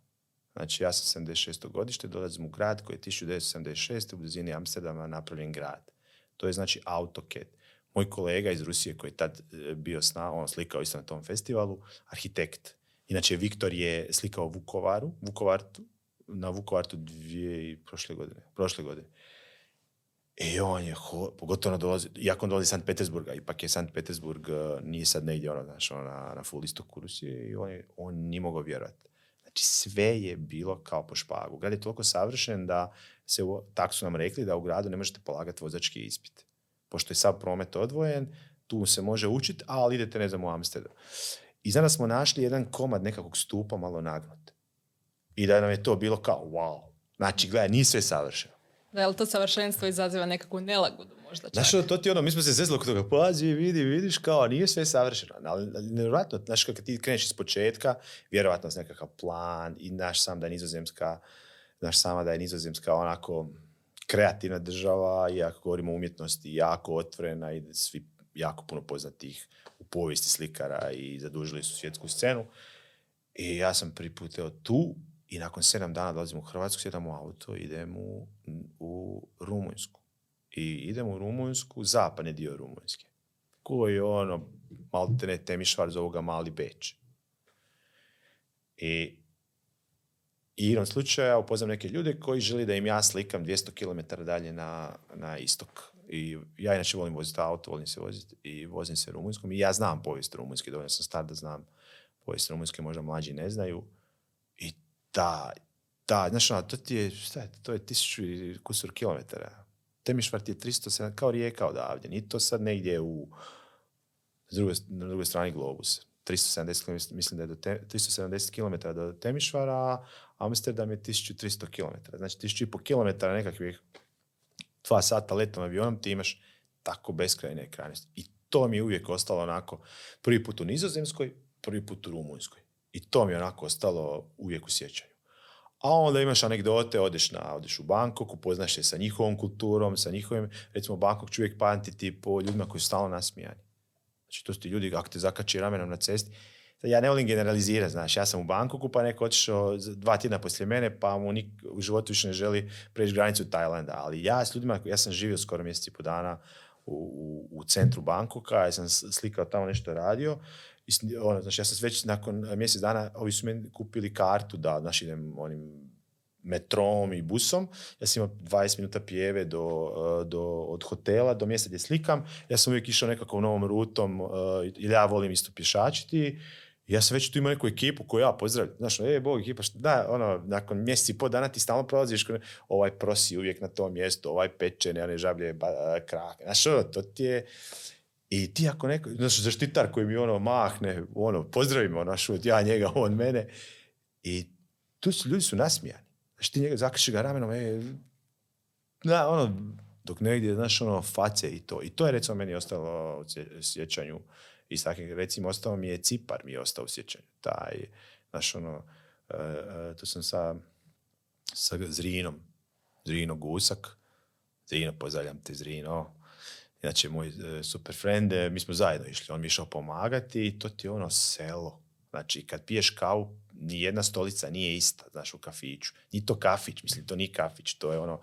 Znači ja sam 76. godište, dolazim u grad koji je 1976. u blizini Amsterdama napravljen grad. To je znači AutoCAD. Moj kolega iz Rusije koji je tad e, bio s on slikao isto na tom festivalu, arhitekt. Inače, Viktor je slikao Vukovaru, Vukovartu, na Vukovartu dvije i prošle godine. Prošle godine. I on je, ho, pogotovo ono dolazi, iako on dolazi iz Sankt Petersburga, ipak je Sankt Petersburg, uh, nije sad negdje ono, znaš, ono, na, na full istoku Rusije i on, je, on nije mogao vjerovati. Znači sve je bilo kao po špagu. Grad je toliko savršen da se, u, tak su nam rekli da u gradu ne možete polagati vozački ispit. Pošto je sav promet odvojen, tu se može učiti, ali idete, ne znam, u Amsterdam. I onda smo našli jedan komad nekakvog stupa malo nagnut. I da nam je to bilo kao, wow. Znači, gledaj, nije sve savršeno. Da, jel to savršenstvo izaziva nekakvu nelagodu možda čak? Znaš, ono, to ti ono, mi smo se zezli oko toga, pazi, vidi, vidiš, kao, nije sve savršeno. Ali, nevjerojatno, znaš, kad ti kreneš iz početka, vjerovatno s nekakav plan i znaš sam da je nizozemska, znaš sama da je nizozemska onako kreativna država i ako govorimo o umjetnosti, jako otvorena i svi jako puno poznatih u povijesti slikara i zadužili su svjetsku scenu. I ja sam prvi put evo, tu i nakon sedam dana dolazim u Hrvatsku, sjedam u auto, idem u, u Rumunjsku. I idem u Rumunjsku, zapadni dio Rumunjske. Koji je ono, maltene Temišvar, zovu ga Mali Beč. I i igrom slučaja upoznam neke ljude koji želi da im ja slikam 200 km dalje na, na istok. I ja inače volim voziti auto, volim se voziti i vozim se Rumunjskom. I ja znam povijest Rumunjske, dovoljno sam star da znam povijest Rumunjske, možda mlađi ne znaju. Ta, ta, znaš, ono, to ti je, šta je, to je tisuću kusur kilometara. Temišvart je 307, kao rijeka odavdje. Nije to sad negdje u, druge, na drugoj strani globusa. 370 km, mislim da je do te, 370 km do Temišvara, a Amsterdam je 1300 km. Znači 1500 km nekakvih dva sata letom avionom ti imaš tako beskrajne krajnosti. I to mi je uvijek ostalo onako prvi put u Nizozemskoj, prvi put u Rumunjskoj. I to mi je onako ostalo uvijek u sjećanju. A onda imaš anegdote, odeš, na, odeš u Bangkok, upoznaš se sa njihovom kulturom, sa njihovim, recimo Bangkok ću uvijek pamtiti po ljudima koji su stalno nasmijani. Znači to su ti ljudi, ako te zakači ramenom na cesti, ja ne volim generalizirati, znaš, ja sam u Bangkoku pa neko otišao dva tjedna poslije mene pa mu nik u životu više ne želi preći granicu Tajlanda, ali ja s ljudima, ja sam živio skoro mjesec i po dana u, u, u centru Bangkoka, ja sam slikao tamo nešto radio i ono, znači ja sam već nakon mjesec dana, ovi su meni kupili kartu da, znaš, idem onim metrom i busom. Ja sam imao 20 minuta pjeve do, do, od hotela do mjesta gdje slikam. Ja sam uvijek išao nekako novom rutom, ili ja volim isto pješačiti ja sam već tu imao neku ekipu koju ja pozdravljam. Znaš, e, bog ekipa, šta, da, ono, nakon mjeseci i pol dana ti stalno prolaziš, ovaj prosi uvijek na tom mjestu, ovaj peče, ne, one žablje, ba, krak. Znaš, ono, to ti je... I ti ako neko, znaš, zaštitar koji mi ono mahne, ono, pozdravimo, znaš, ja njega, on mene. I tu su, ljudi su nasmijani. Znaš, ti njega zakaši ga ramenom, e, da, ono, dok negdje, znaš, ono, face i to. I to je, recimo, meni ostalo u sjećanju iz takvih, recimo, ostao mi je Cipar, mi je ostao u sjećanju. Taj, znaš, ono, uh, uh, tu sam sa, sa Zrinom, Zrino Gusak, Zrino, pozdravljam te Zrino, inače moj uh, super friend, mi smo zajedno išli, on mi je išao pomagati i to ti je ono selo. Znači, kad piješ kavu, ni jedna stolica nije ista, znaš, u kafiću. Ni to kafić, mislim, to nije kafić, to je ono,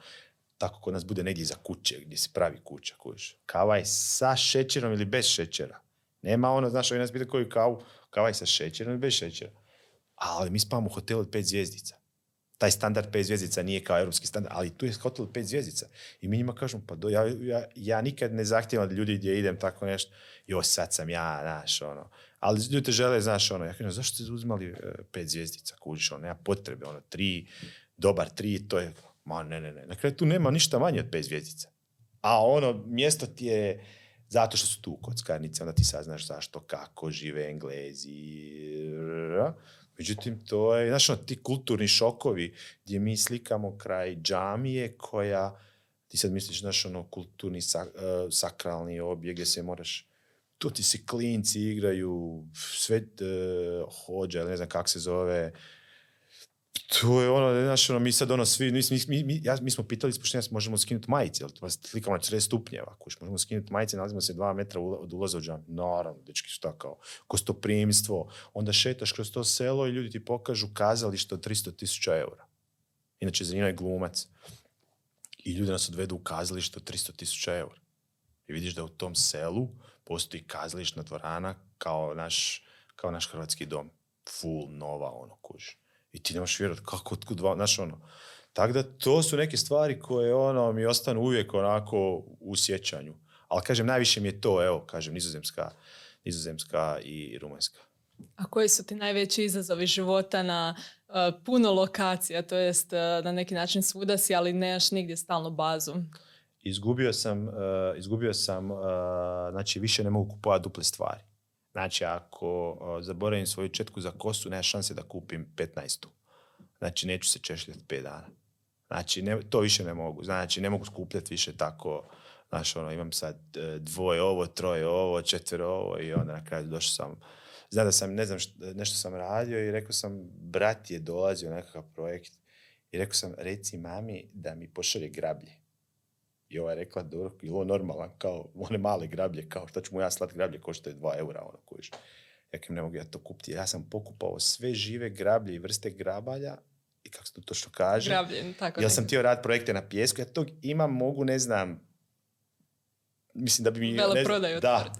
tako kod nas bude negdje za kuće, gdje se pravi kuća, kuć. Kava je sa šećerom ili bez šećera. Nema ono, znaš, ovi nas pitaju koju kavu, kava je sa šećerom ili bez šećera. Ali mi spavamo u hotelu od pet zvjezdica. Taj standard pet zvjezdica nije kao europski standard, ali tu je hotel pet zvjezdica. I mi njima kažemo, pa do, ja, ja, ja, nikad ne zahtijevam od ljudi gdje idem tako nešto, jo, sad sam ja, znaš, ono. Ali ljudi te žele, znaš, ono, ja kažem, zašto ste uzmali uh, pet zvjezdica, kužiš, ono, nema potrebe, ono, tri, dobar tri, to je, ma ne, ne, ne, na kraju tu nema ništa manje od pet zvjezdica. A ono, mjesto ti je, zato što su tu kockarnice, onda ti saznaš zašto, kako žive Englezi. Međutim, to je, znaš, ono, ti kulturni šokovi gdje mi slikamo kraj džamije koja, ti sad misliš, znaš, ono, kulturni sak, uh, sakralni objekt gdje se moraš, tu ti se klinci igraju, sve uh, hođa, ne znam kako se zove, to je ono, znaš, ono, mi sad ono svi, mi, mi, mi, ja, mi smo pitali ispuštenja, možemo skinuti majice, jel to slikamo na 40 stupnjeva, kuš, možemo skinuti majice, nalazimo se dva metra od ulaza u džam. Naravno, dečki su tako, primstvo, onda šetaš kroz to selo i ljudi ti pokažu kazalište od 300 tisuća eura. Inače, za je glumac. I ljudi nas odvedu u kazalište od 300 tisuća eura. I vidiš da u tom selu postoji kazališna dvorana kao naš, kao naš hrvatski dom. Full, nova, ono, kuš. I ti nemaš vjerovat kako, otkud, znaš ono, Tako da to su neke stvari koje ono mi ostanu uvijek onako u sjećanju. Ali kažem, najviše mi je to, evo, kažem, nizozemska, nizozemska i rumunjska. A koji su ti najveći izazovi života na uh, puno lokacija, to jest uh, na neki način svuda si, ali nemaš nigdje stalnu bazu? Izgubio sam, uh, izgubio sam znači više ne mogu kupovati duple stvari. Znači, ako zaboravim svoju četku za kosu, nema šanse da kupim 15. Znači, neću se češljati 5 dana. Znači, ne, to više ne mogu. Znači, ne mogu skupljati više tako, znaš, ono, imam sad dvoje ovo, troje ovo, četvero ovo i onda na kraju došao sam znam da sam, ne znam, nešto sam radio i rekao sam, brat je dolazio na nekakav projekt i rekao sam, reci mami da mi pošalje grablje. I ova je rekla, dobro, je ovo normalan, kao one male grablje, kao šta ću mu ja slat grablje, košta je dva eura, ono, kojiš. Ja ne mogu ja to kupiti. Ja sam pokupao sve žive grablje i vrste grabalja i kako se to točno kaže. Grablje, tako Ja sam htio raditi projekte na pjesku, ja tog imam, mogu, ne znam, mislim da bi mi... ne znam, da,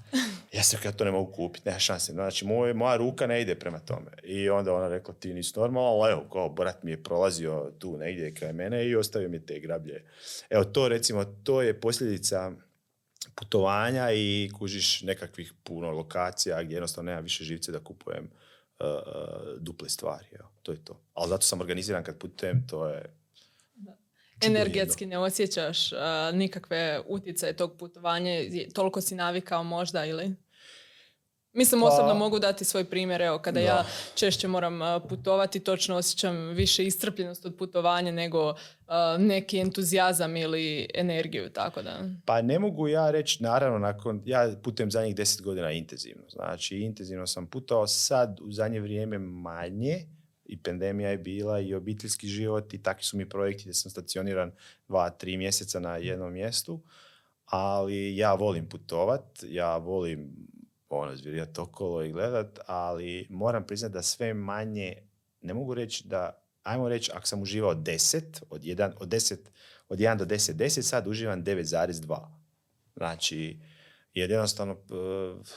ja sam ja to ne mogu kupiti, nema šanse. Znači, moj, moja ruka ne ide prema tome. I onda ona rekla, ti nisi normalno, ali evo, kao brat mi je prolazio tu negdje kraj mene i ostavio mi te grablje. Evo, to recimo, to je posljedica putovanja i kužiš nekakvih puno lokacija gdje jednostavno nema više živce da kupujem uh, duple stvari. Evo, to je to. Ali zato sam organiziran kad putujem, to je energetski ne osjećaš uh, nikakve utjecaje tog putovanja, toliko si navikao možda ili? Mislim, pa, osobno mogu dati svoj primjer. Evo, kada ja češće moram putovati, točno osjećam više istrpljenost od putovanja nego neki entuzijazam ili energiju, tako da. Pa ne mogu ja reći, naravno, nakon, ja putujem zadnjih deset godina intenzivno. Znači, intenzivno sam putao sad u zadnje vrijeme manje, i pandemija je bila i obiteljski život i takvi su mi projekti gdje sam stacioniran dva, tri mjeseca na jednom mjestu. Ali ja volim putovat, ja volim ono, zvirijat okolo i gledat, ali moram priznati da sve manje, ne mogu reći da, ajmo reći, ako sam uživao 10, od 1, od 10, od 1 do 10, 10, sad uživam 9,2. Znači, jer jednostavno, uh,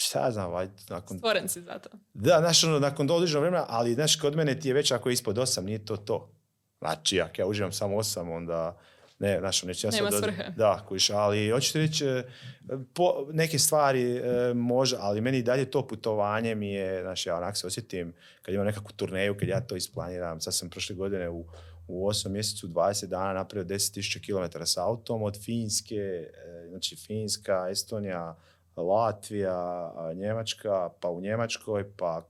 šta znam, vaj, nakon... Stvoren si za to. Da, znaš, ono, nakon određenog vremena, ali, znaš, kod mene ti je već ako je ispod 8, nije to to. Znači, ako ja uživam samo 8, onda ne, znaš, neću ja Nema svrhe. Da, kuš, ali hoćete reći, e, po, neke stvari e, može, ali meni dalje to putovanje mi je, znaš, ja onak se osjetim, kad imam nekakvu turneju, kad ja to isplaniram, sad sam prošle godine u, u 8 mjesecu 20 dana napravio 10.000 km s autom od Finske, e, znači Finska, Estonija, Latvija, Njemačka, pa u Njemačkoj, pa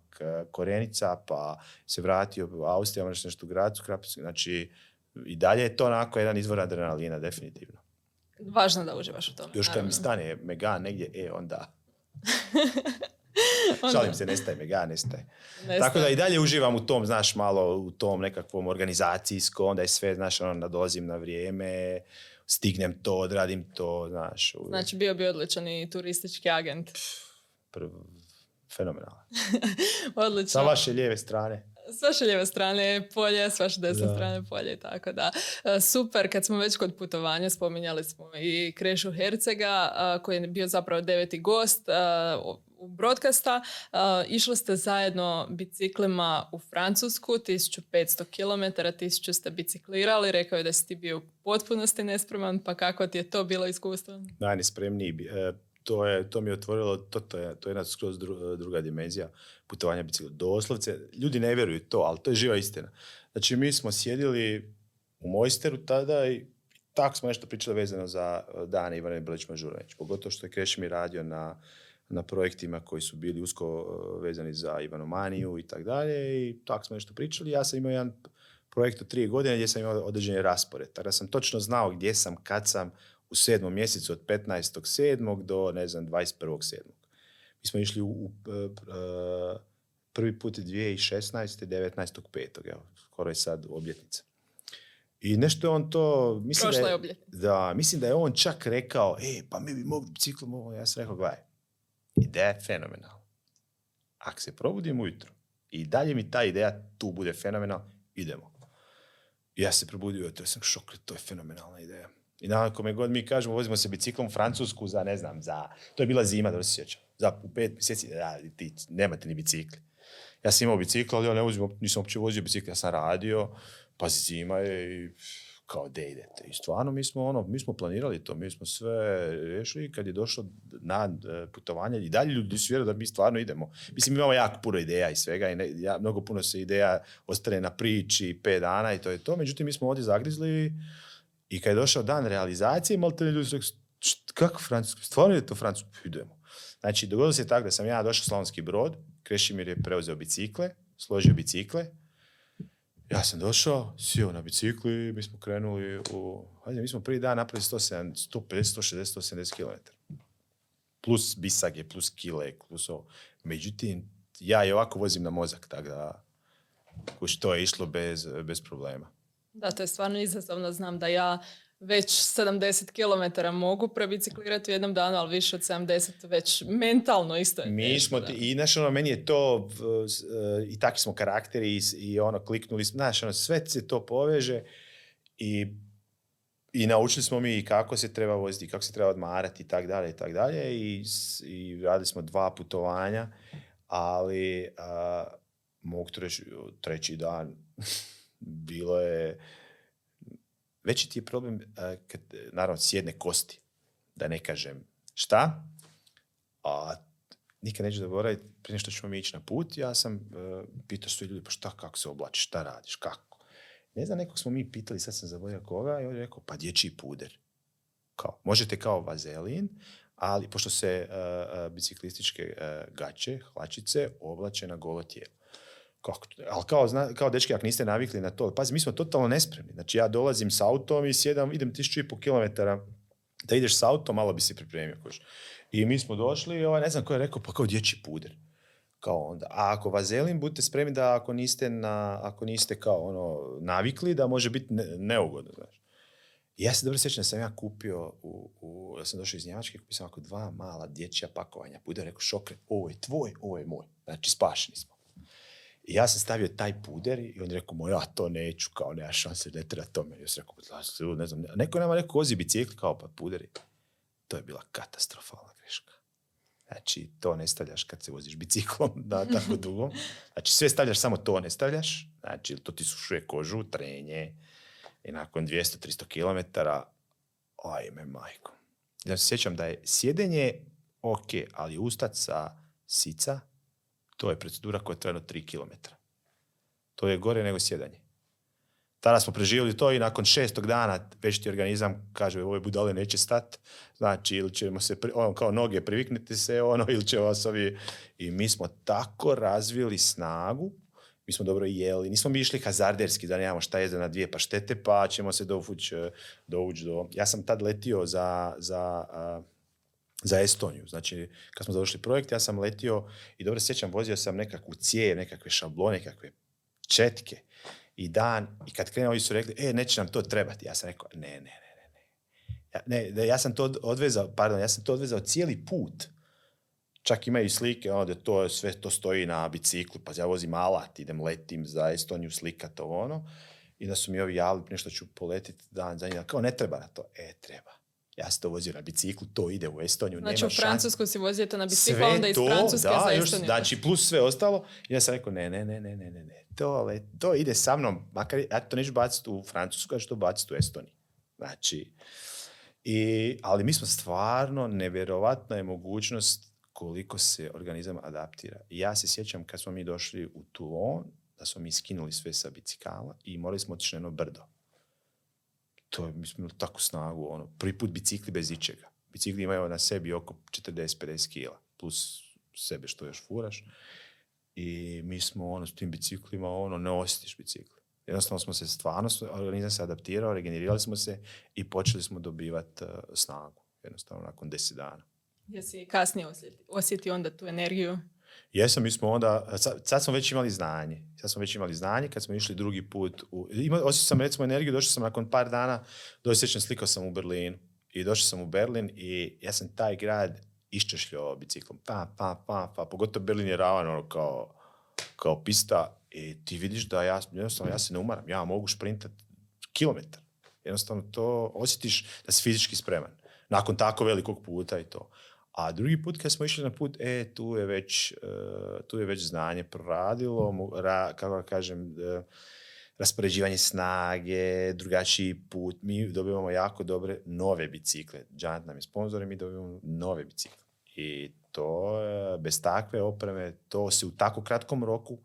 Korenica, pa se vratio u Austriju, nešto nešto u Gracu, znači i dalje je to onako jedan izvor adrenalina, definitivno. Važno da uživaš u tome. Još kad mi stane Megan negdje, e, onda... Šalim se, nestaje Megan, nestaje. nestaje. Tako da i dalje uživam u tom, znaš, malo u tom nekakvom organizacijskom, onda je sve, znaš, ono, nadolazim na vrijeme, stignem to, odradim to, znaš. Znači bio bi odličan i turistički agent. Prv, fenomenalno. Odlično. Sa vaše lijeve strane. S vaše lijeve strane je polje, s vaše desne strane polje, tako da. E, super, kad smo već kod putovanja, spominjali smo i Krešu Hercega, koji je bio zapravo deveti gost broadcasta. Išli ste zajedno biciklima u Francusku, 1500 km, 1000 ste biciklirali, rekao je da si ti bio u potpunosti nespreman, pa kako ti je to bilo iskustvo? Najnespremniji. E, to, je, to mi je otvorilo, to, to, je, to je jedna skroz druga dimenzija putovanja bicikla. Doslovce, ljudi ne vjeruju to, ali to je živa istina. Znači, mi smo sjedili u Mojsteru tada i tako smo nešto pričali vezano za eh, dane Ivana Bilić Mažurović. Pogotovo što je Krešimir radio na, na projektima koji su bili usko eh, vezani za Ivanomaniju i tako dalje. I tako smo nešto pričali. Ja sam imao jedan projekt od tri godine gdje sam imao određeni raspored. Tada sam točno znao gdje sam, kad sam, u sedmom mjesecu od 15.7. do, ne znam, 21.7. Mi smo išli u, u e, prvi put 2016. 19.5. Evo, skoro je sad obljetnica. I nešto je on to... Mislim da je, da, mislim da je on čak rekao, e, pa mi bi mogli biciklom ovo. Ja sam rekao, gledaj, ideja je fenomenalna. Ako se probudim ujutro i dalje mi ta ideja tu bude fenomenalna, idemo. I ja se probudio, to sam šok, to je fenomenalna ideja. I nakon kome god mi kažemo, vozimo se biciklom u Francusku za, ne znam, za, to je bila zima, da se sjećam, za u pet mjeseci, da, ti nemate ni bicikli. Ja sam imao bicikl, ali ja ne vozim, nisam uopće vozio bicikl, ja sam radio, pazi, zima je i kao da idete. I stvarno mi smo ono, mi smo planirali to, mi smo sve riješili kad je došlo na e, putovanje i dalje ljudi su vjerovali da mi stvarno idemo. Mislim, imamo jako puno ideja i svega i ne, ja, mnogo puno se ideja ostane na priči, pet dana i to je to. Međutim, mi smo ovdje zagrizli i kad je došao dan realizacije, malo te ljudi su rekli, "Št- kako francuski? Stvarno je to francuski? Idemo. Znači, dogodilo se tako da sam ja došao u Slavonski brod, Krešimir je preuzeo bicikle, složio bicikle, ja sam došao, sjeo na bicikli, mi smo krenuli u... Hajde, mi smo prvi dan napravili 170, 150, 160, 170 km. Plus bisage, plus kile, plus ovo. Međutim, ja i ovako vozim na mozak, tako da kuš, to je išlo bez, bez problema. Da, to je stvarno izazovno. Znam da ja već 70 km mogu prebiciklirati u jednom danu, ali više od 70 već mentalno isto je Mi teško, smo, ti- i znaš, ono, meni je to, e, i takvi smo karakteri i, i ono, kliknuli smo, znaš, ono, sve se to poveže i, i naučili smo mi kako se treba voziti, kako se treba odmarati i tak dalje i tak dalje i, i radili smo dva putovanja, ali a, mogu ti reći, treći dan bilo je, veći ti je problem a, kad, naravno, sjedne kosti, da ne kažem šta, a nikad neću zaboraviti, prije što ćemo mi ići na put, ja sam uh, pitao su ljudi, pa šta, kako se oblačiš, šta radiš, kako? Ne znam, nekog smo mi pitali, sad sam zaboravio koga, i on je rekao, pa dječji puder. Kao, možete kao vazelin, ali pošto se uh, biciklističke uh, gaće, hlačice, oblače na golo tijelo. Kako, ali kao, kao dečki, ako niste navikli na to, pazi, mi smo totalno nespremni. Znači, ja dolazim s autom i sjedam, idem tisuću i pol kilometara, da ideš s autom, malo bi se pripremio. kužiš. I mi smo došli i ovaj, ne znam ko je rekao, pa kao dječji puder. Kao onda. A ako vazelin, budite spremni da ako niste, na, ako niste kao ono, navikli, da može biti ne, neugodno, znaš. Ja se dobro sjećam da sam ja kupio, u, u, ja sam došao iz Njemačke, kupio sam ovako dva mala dječja pakovanja. Puder rekao, šokre, ovo je tvoj, ovo je moj. Znači, spašeni smo. I ja sam stavio taj puder i on je rekao, moj, ja to neću, kao nema šanse, ne treba to meni. Ja sam rekao, "Da, se, ne znam, neko je nama rekao, bicikli, kao pa puderi. To je bila katastrofalna greška. Znači, to ne stavljaš kad se voziš biciklom da tako dugo. Znači, sve stavljaš, samo to ne stavljaš. Znači, to ti sušuje kožu, trenje. I nakon 200-300 km, ajme majko. Ja se sjećam da je sjedenje ok, ali ustat sa sica, to je procedura koja je trajno 3 km. To je gore nego sjedanje. Tada smo preživjeli to i nakon šestog dana već ti organizam kaže ove budale neće stat, znači ili ćemo se, ono, kao noge priviknite se, ono, ili će vas ovi... I mi smo tako razvili snagu, mi smo dobro jeli, nismo mi išli hazarderski da nemamo šta jeze na dvije paštete, pa ćemo se dovući dovuć do... Ja sam tad letio za, za, za Estoniju. Znači, kad smo završili projekt, ja sam letio i dobro sjećam, vozio sam nekakvu cijev, nekakve šablone, nekakve četke i dan. I kad krenu, ovi su rekli, e, neće nam to trebati. Ja sam rekao, ne, ne, ne, ne. ne. Ja, ne, ja sam to odvezao, pardon, ja sam to odvezao cijeli put. Čak imaju slike, ono, da to sve to stoji na biciklu, pa ja vozim alat, idem letim za Estoniju slikat ovo ono. I da su mi ovi javili, prije što ću poletiti dan za njih, kao ne treba na to. E, treba. Ja sam to vozio na biciklu, to ide u Estoniju, Znači nema u šanse. Francusku si vozio to na biciklu, a onda iz Francuske da, za još, Estoniju. znači plus sve ostalo. I ja sam rekao, ne, ne, ne, ne, ne, ne, ne. To, le- to ide sa mnom, makar ja to neću baciti u Francusku, ja ću to baciti u Estoniji. Znači, i, ali mi smo stvarno, nevjerovatna je mogućnost koliko se organizam adaptira. I ja se sjećam kad smo mi došli u Toulon, da smo mi skinuli sve sa bicikala i morali smo otići na jedno brdo. To je, mi smo imali takvu snagu, ono, prvi put bicikli bez ičega. Bicikli imaju na sebi oko 40-50 kila, plus sebe što još furaš. I mi smo ono, s tim biciklima, ono, ne osjetiš bicikl. Jednostavno smo se stvarno, organizam se adaptirao, regenerirali smo se i počeli smo dobivati uh, snagu. Jednostavno, nakon 10 dana. Jesi kasnije osjeti, osjeti onda tu energiju? Jesam, mi smo onda, sad, sad smo već imali znanje. Sad smo već imali znanje kad smo išli drugi put. U, ima, osjetio sam recimo energiju, došao sam nakon par dana, dosjećam slikao sam u Berlinu. I došao sam u Berlin i ja sam taj grad iščešljao biciklom. Pa, pa, pa, pa. Pogotovo Berlin je ravan ono kao, kao pista i ti vidiš da ja, jednostavno ja se ne umaram. Ja mogu šprintat kilometar. Jednostavno to osjetiš da si fizički spreman. Nakon tako velikog puta i to. A drugi put kad smo išli na put, e, tu je već, e, tu je već znanje proradilo, mo- ra, kako kažem, e, raspoređivanje snage, drugačiji put. Mi dobivamo jako dobre nove bicikle. Giant nam je sponzor i mi dobivamo nove bicikle. I to, e, bez takve opreme, to se u tako kratkom roku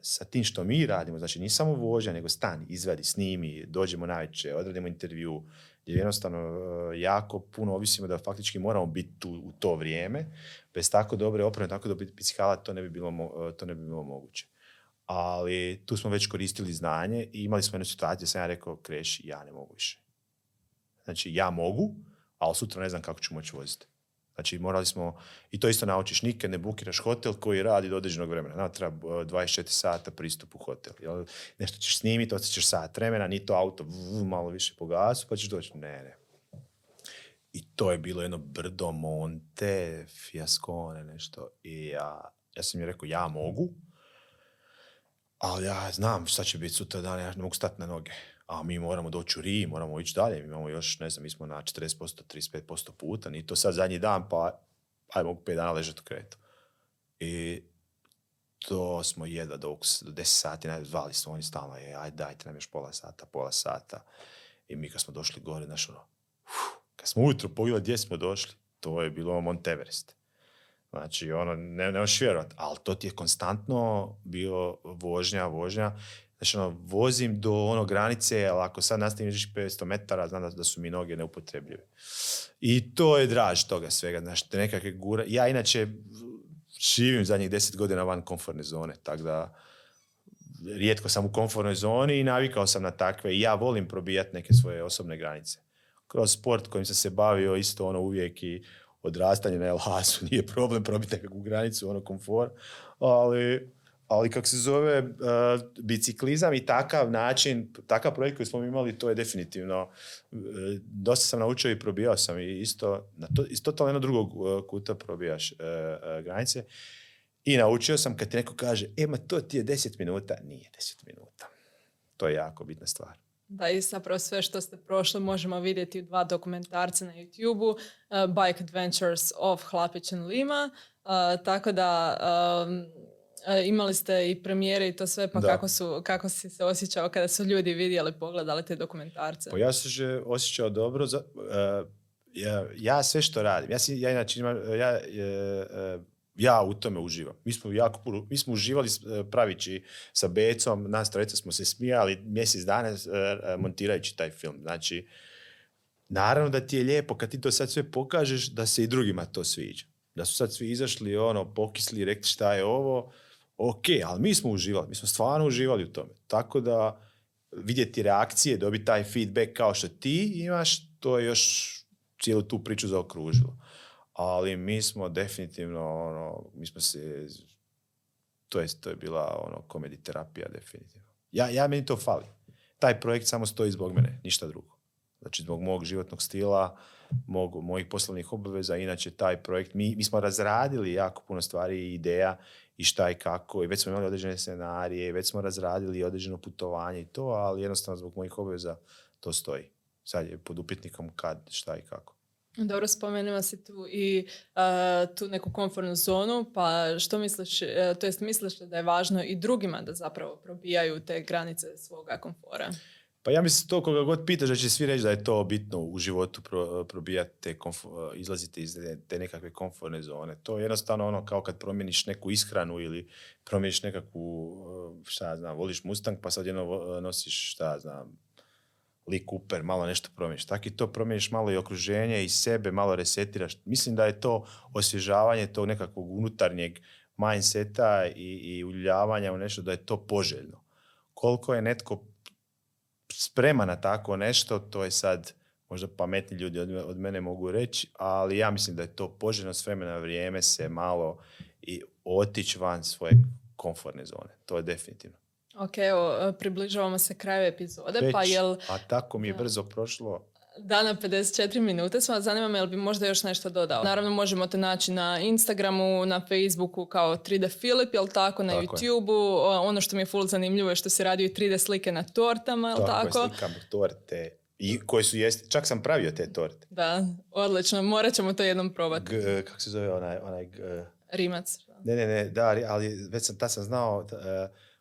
sa tim što mi radimo, znači nije samo vožnja, nego stani, izvadi, snimi, dođemo najveće, odradimo intervju, jer jednostavno e, jako puno ovisimo da faktički moramo biti tu u to vrijeme. Bez tako dobre opreme, tako dobre bicikala, to ne bi bilo, to ne bi bilo moguće. Ali tu smo već koristili znanje i imali smo jednu situaciju sam ja rekao, kreši, ja ne mogu više. Znači, ja mogu, ali sutra ne znam kako ću moći voziti. Znači morali smo, i to isto naučiš, nikad ne bukiraš hotel koji radi do određenog vremena. Nama treba 24 sata pristup u hotel. Jel? Nešto ćeš snimiti, ćeš sat vremena, ni to auto malo više po gasu, pa ćeš doći. Ne, ne. I to je bilo jedno brdo, monte, fijaskone, nešto. I ja, ja sam mi rekao, ja mogu, ali ja znam šta će biti sutra dan, ja ne mogu stati na noge a mi moramo doći u Ri, moramo ići dalje, mi imamo još, ne znam, mi smo na 40%, 35% puta, ni to sad zadnji dan, pa aj mogu 5 dana ležati u kretu. I to smo jedva do, do 10 sati, zvali smo oni stalno, je, aj dajte nam još pola sata, pola sata. I mi kad smo došli gore, znaš ono, kad smo ujutro pogledali gdje smo došli, to je bilo Monteverest. Znači, ono, ne, ne vjerovat, ali to ti je konstantno bio vožnja, vožnja Znači, ono, vozim do ono granice, ali ako sad nastavim 500 metara, znam da, su mi noge neupotrebljive. I to je draž toga svega. Znači, nekakve gura... Ja inače živim zadnjih deset godina van komfortne zone, tako da rijetko sam u komfortnoj zoni i navikao sam na takve. I ja volim probijati neke svoje osobne granice. Kroz sport kojim sam se bavio isto ono uvijek i odrastanje na Elhasu nije problem probiti nekakvu granicu, ono komfort, ali ali kako se zove, uh, biciklizam i takav način, takav projekt koji smo imali, to je definitivno, uh, dosta sam naučio i probijao sam i isto, na to, iz totalno jednog drugog uh, kuta probijaš granice. I naučio sam kad ti neko kaže, e ma to ti je 10 minuta, nije 10 minuta. To je jako bitna stvar. Da, i zapravo sve što ste prošli možemo vidjeti u dva dokumentarca na YouTube-u, Bike Adventures of Hlapić and Lima, tako da um, imali ste i premijere i to sve, pa kako, su, kako si se osjećao kada su ljudi vidjeli, pogledali te dokumentarce? Pa ja sam se osjećao dobro. Za, e, ja, ja, sve što radim, ja, si, ja inače ja, uh, ja u tome uživam. Mi smo jako puno, mi smo uživali pravići sa Becom, nas trojica smo se smijali mjesec dana montirajući taj film. Znači, naravno da ti je lijepo kad ti to sad sve pokažeš da se i drugima to sviđa. Da su sad svi izašli, ono, pokisli, rekli šta je ovo, ok, ali mi smo uživali, mi smo stvarno uživali u tome. Tako da vidjeti reakcije, dobiti taj feedback kao što ti imaš, to je još cijelu tu priču zaokružilo. Ali mi smo definitivno, ono, mi smo se, to je, to je bila ono, komediterapija definitivno. Ja, ja meni to fali. Taj projekt samo stoji zbog mene, ništa drugo. Znači zbog mog životnog stila, mog, mojih poslovnih obaveza, inače taj projekt, mi, mi smo razradili jako puno stvari i ideja i šta i kako i već smo imali određene scenarije, već smo razradili određeno putovanje i to, ali jednostavno zbog mojih obveza to stoji. Sad je pod upitnikom kad, šta i kako. Dobro, spomenula si tu i tu neku komfortnu zonu, pa što misliš, uh, to jest misliš da je važno i drugima da zapravo probijaju te granice svoga komfora? Pa ja mislim to koga god pitaš da će svi reći da je to bitno u životu pro, probijati te, izlaziti iz te nekakve komfortne zone. To je jednostavno ono kao kad promijeniš neku ishranu ili promijeniš nekakvu, šta znam, voliš Mustang pa sad jedno nosiš, šta znam, Lee Cooper, malo nešto promijeniš. Tako i to promijeniš malo i okruženje i sebe, malo resetiraš. Mislim da je to osvježavanje tog nekakvog unutarnjeg mindseta i, i uljavanja u nešto, da je to poželjno. Koliko je netko sprema na tako nešto, to je sad možda pametni ljudi od, mene mogu reći, ali ja mislim da je to poželjno s vremena vrijeme se malo i otići van svoje komfortne zone. To je definitivno. Ok, evo, približavamo se kraju epizode, Već, pa jel... A tako mi je brzo prošlo. Dana 54 minute smo, zanima me jel bi možda još nešto dodao. Naravno možemo te naći na Instagramu, na Facebooku kao 3D Filip, jel tako, na tako YouTubeu. Ono što mi je full zanimljivo je što se radi 3D slike na tortama, jel tako? Tako slikam torte i koje su jesti, čak sam pravio te torte. Da, odlično, morat ćemo to jednom probati. G, kako se zove onaj... onaj g... Rimac. Ne, ne, ne, da, ali već sam, ta sam znao, uh,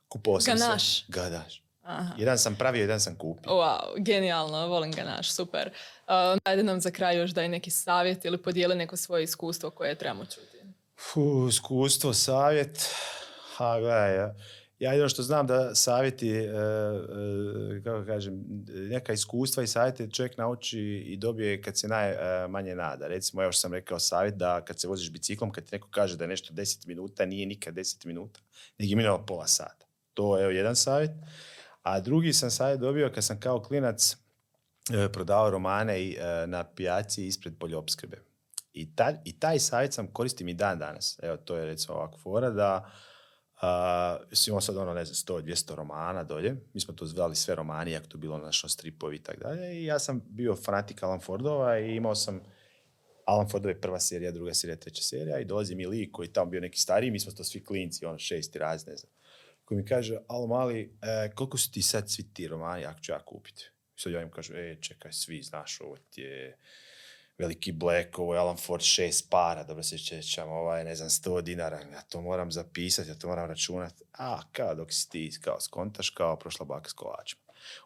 kupovao sam Ganaš. Gadaš. Aha. Jedan sam pravio, jedan sam kupio. Wow, genijalno, volim ga naš, super. Uh, ajde nam za kraj još daj neki savjet ili podijeli neko svoje iskustvo koje trebamo čuti. Fu, iskustvo, savjet. Ha, gledaj, ja, ja jedino što znam da savjeti, e, e, kako kažem, neka iskustva i savjeti čovjek nauči i dobije kad se najmanje nada. Recimo, evo što sam rekao savjet da kad se voziš biciklom, kad ti neko kaže da je nešto 10 minuta, nije nikad 10 minuta, nego je pola sata. To je evo, jedan savjet. A drugi sam savjet dobio kad sam kao klinac e, prodavao romane i, e, na pijaci ispred poljoopskrbe. I, ta, I taj savjet sam koristim i dan danas. Evo, to je recimo ovak fora da uh, imamo sad ono, ne znam, 100-200 romana dolje. Mi smo to zvali sve romani, jak to bilo našo stripovi i tako dalje. I ja sam bio fanatik Alan Fordova i imao sam Alan Fordova je prva serija, druga serija, treća serija i dolazi mi lik koji je tamo bio neki stariji, mi smo to svi klinci, ono šesti raz, ne znam. Koji mi kaže, alo mali, e, koliko su ti sad svi ti romani, ako ću ja kupiti? I sad ja im kažu, e, čekaj, svi, znaš, ovo ti je veliki Black, ovo je Alan Ford šest para, dobro se čećam, ovaj, ne znam, sto dinara, ja to moram zapisati, ja to moram računati. A, kao dok si ti, kao skontaš, kao prošla baka s kolačima.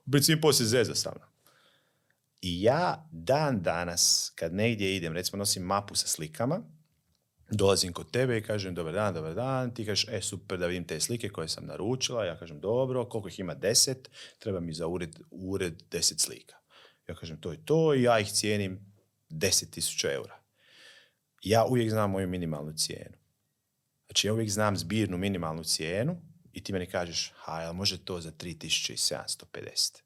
U principu se zeza sa mnom. I ja dan danas, kad negdje idem, recimo nosim mapu sa slikama, dolazim kod tebe i kažem dobar dan, dobar dan, ti kažeš e super da vidim te slike koje sam naručila, ja kažem dobro, koliko ih ima deset, treba mi za ured, ured deset slika. Ja kažem to je to i ja ih cijenim 10.000 eura. Ja uvijek znam moju minimalnu cijenu. Znači ja uvijek znam zbirnu minimalnu cijenu i ti meni kažeš, ha, jel može to za 3.750?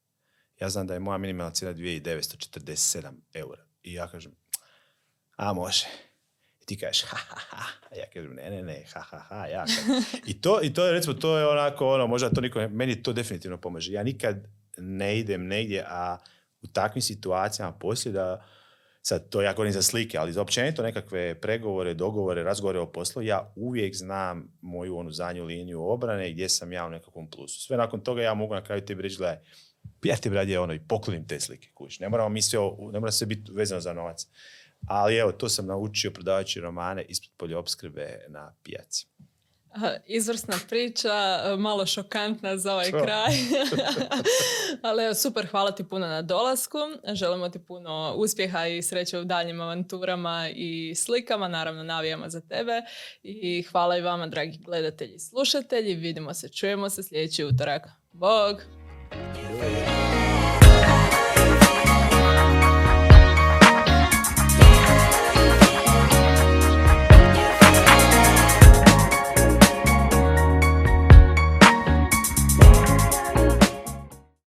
Ja znam da je moja minimalna cijena 2.947 eura. I ja kažem, a može. I ti kažeš, ha, ha, ha. Ja kažem, ne, ne, ne, ha, ha, ha. Ja. I, to, I to je, recimo, to je onako, ono, možda to niko, meni to definitivno pomaže. Ja nikad ne idem negdje, a u takvim situacijama poslije da, sad to ja govorim za slike, ali za općenito nekakve pregovore, dogovore, razgovore o poslu, ja uvijek znam moju onu zadnju liniju obrane gdje sam ja u nekakvom plusu. Sve nakon toga ja mogu na kraju tebi reći, gledaj, ja ti radije ono i poklonim te slike, kuć. Ne moramo mi sve, ne mora se biti vezano za novac. Ali evo, to sam naučio prodavajući romane ispred poljoopskrbe na pijaci. Izvrsna priča, malo šokantna za ovaj kraj. Ali evo, super, hvala ti puno na dolasku. Želimo ti puno uspjeha i sreće u daljnjim avanturama i slikama. Naravno, navijamo za tebe. I hvala i vama, dragi gledatelji i slušatelji. Vidimo se, čujemo se sljedeći utorak. Bog!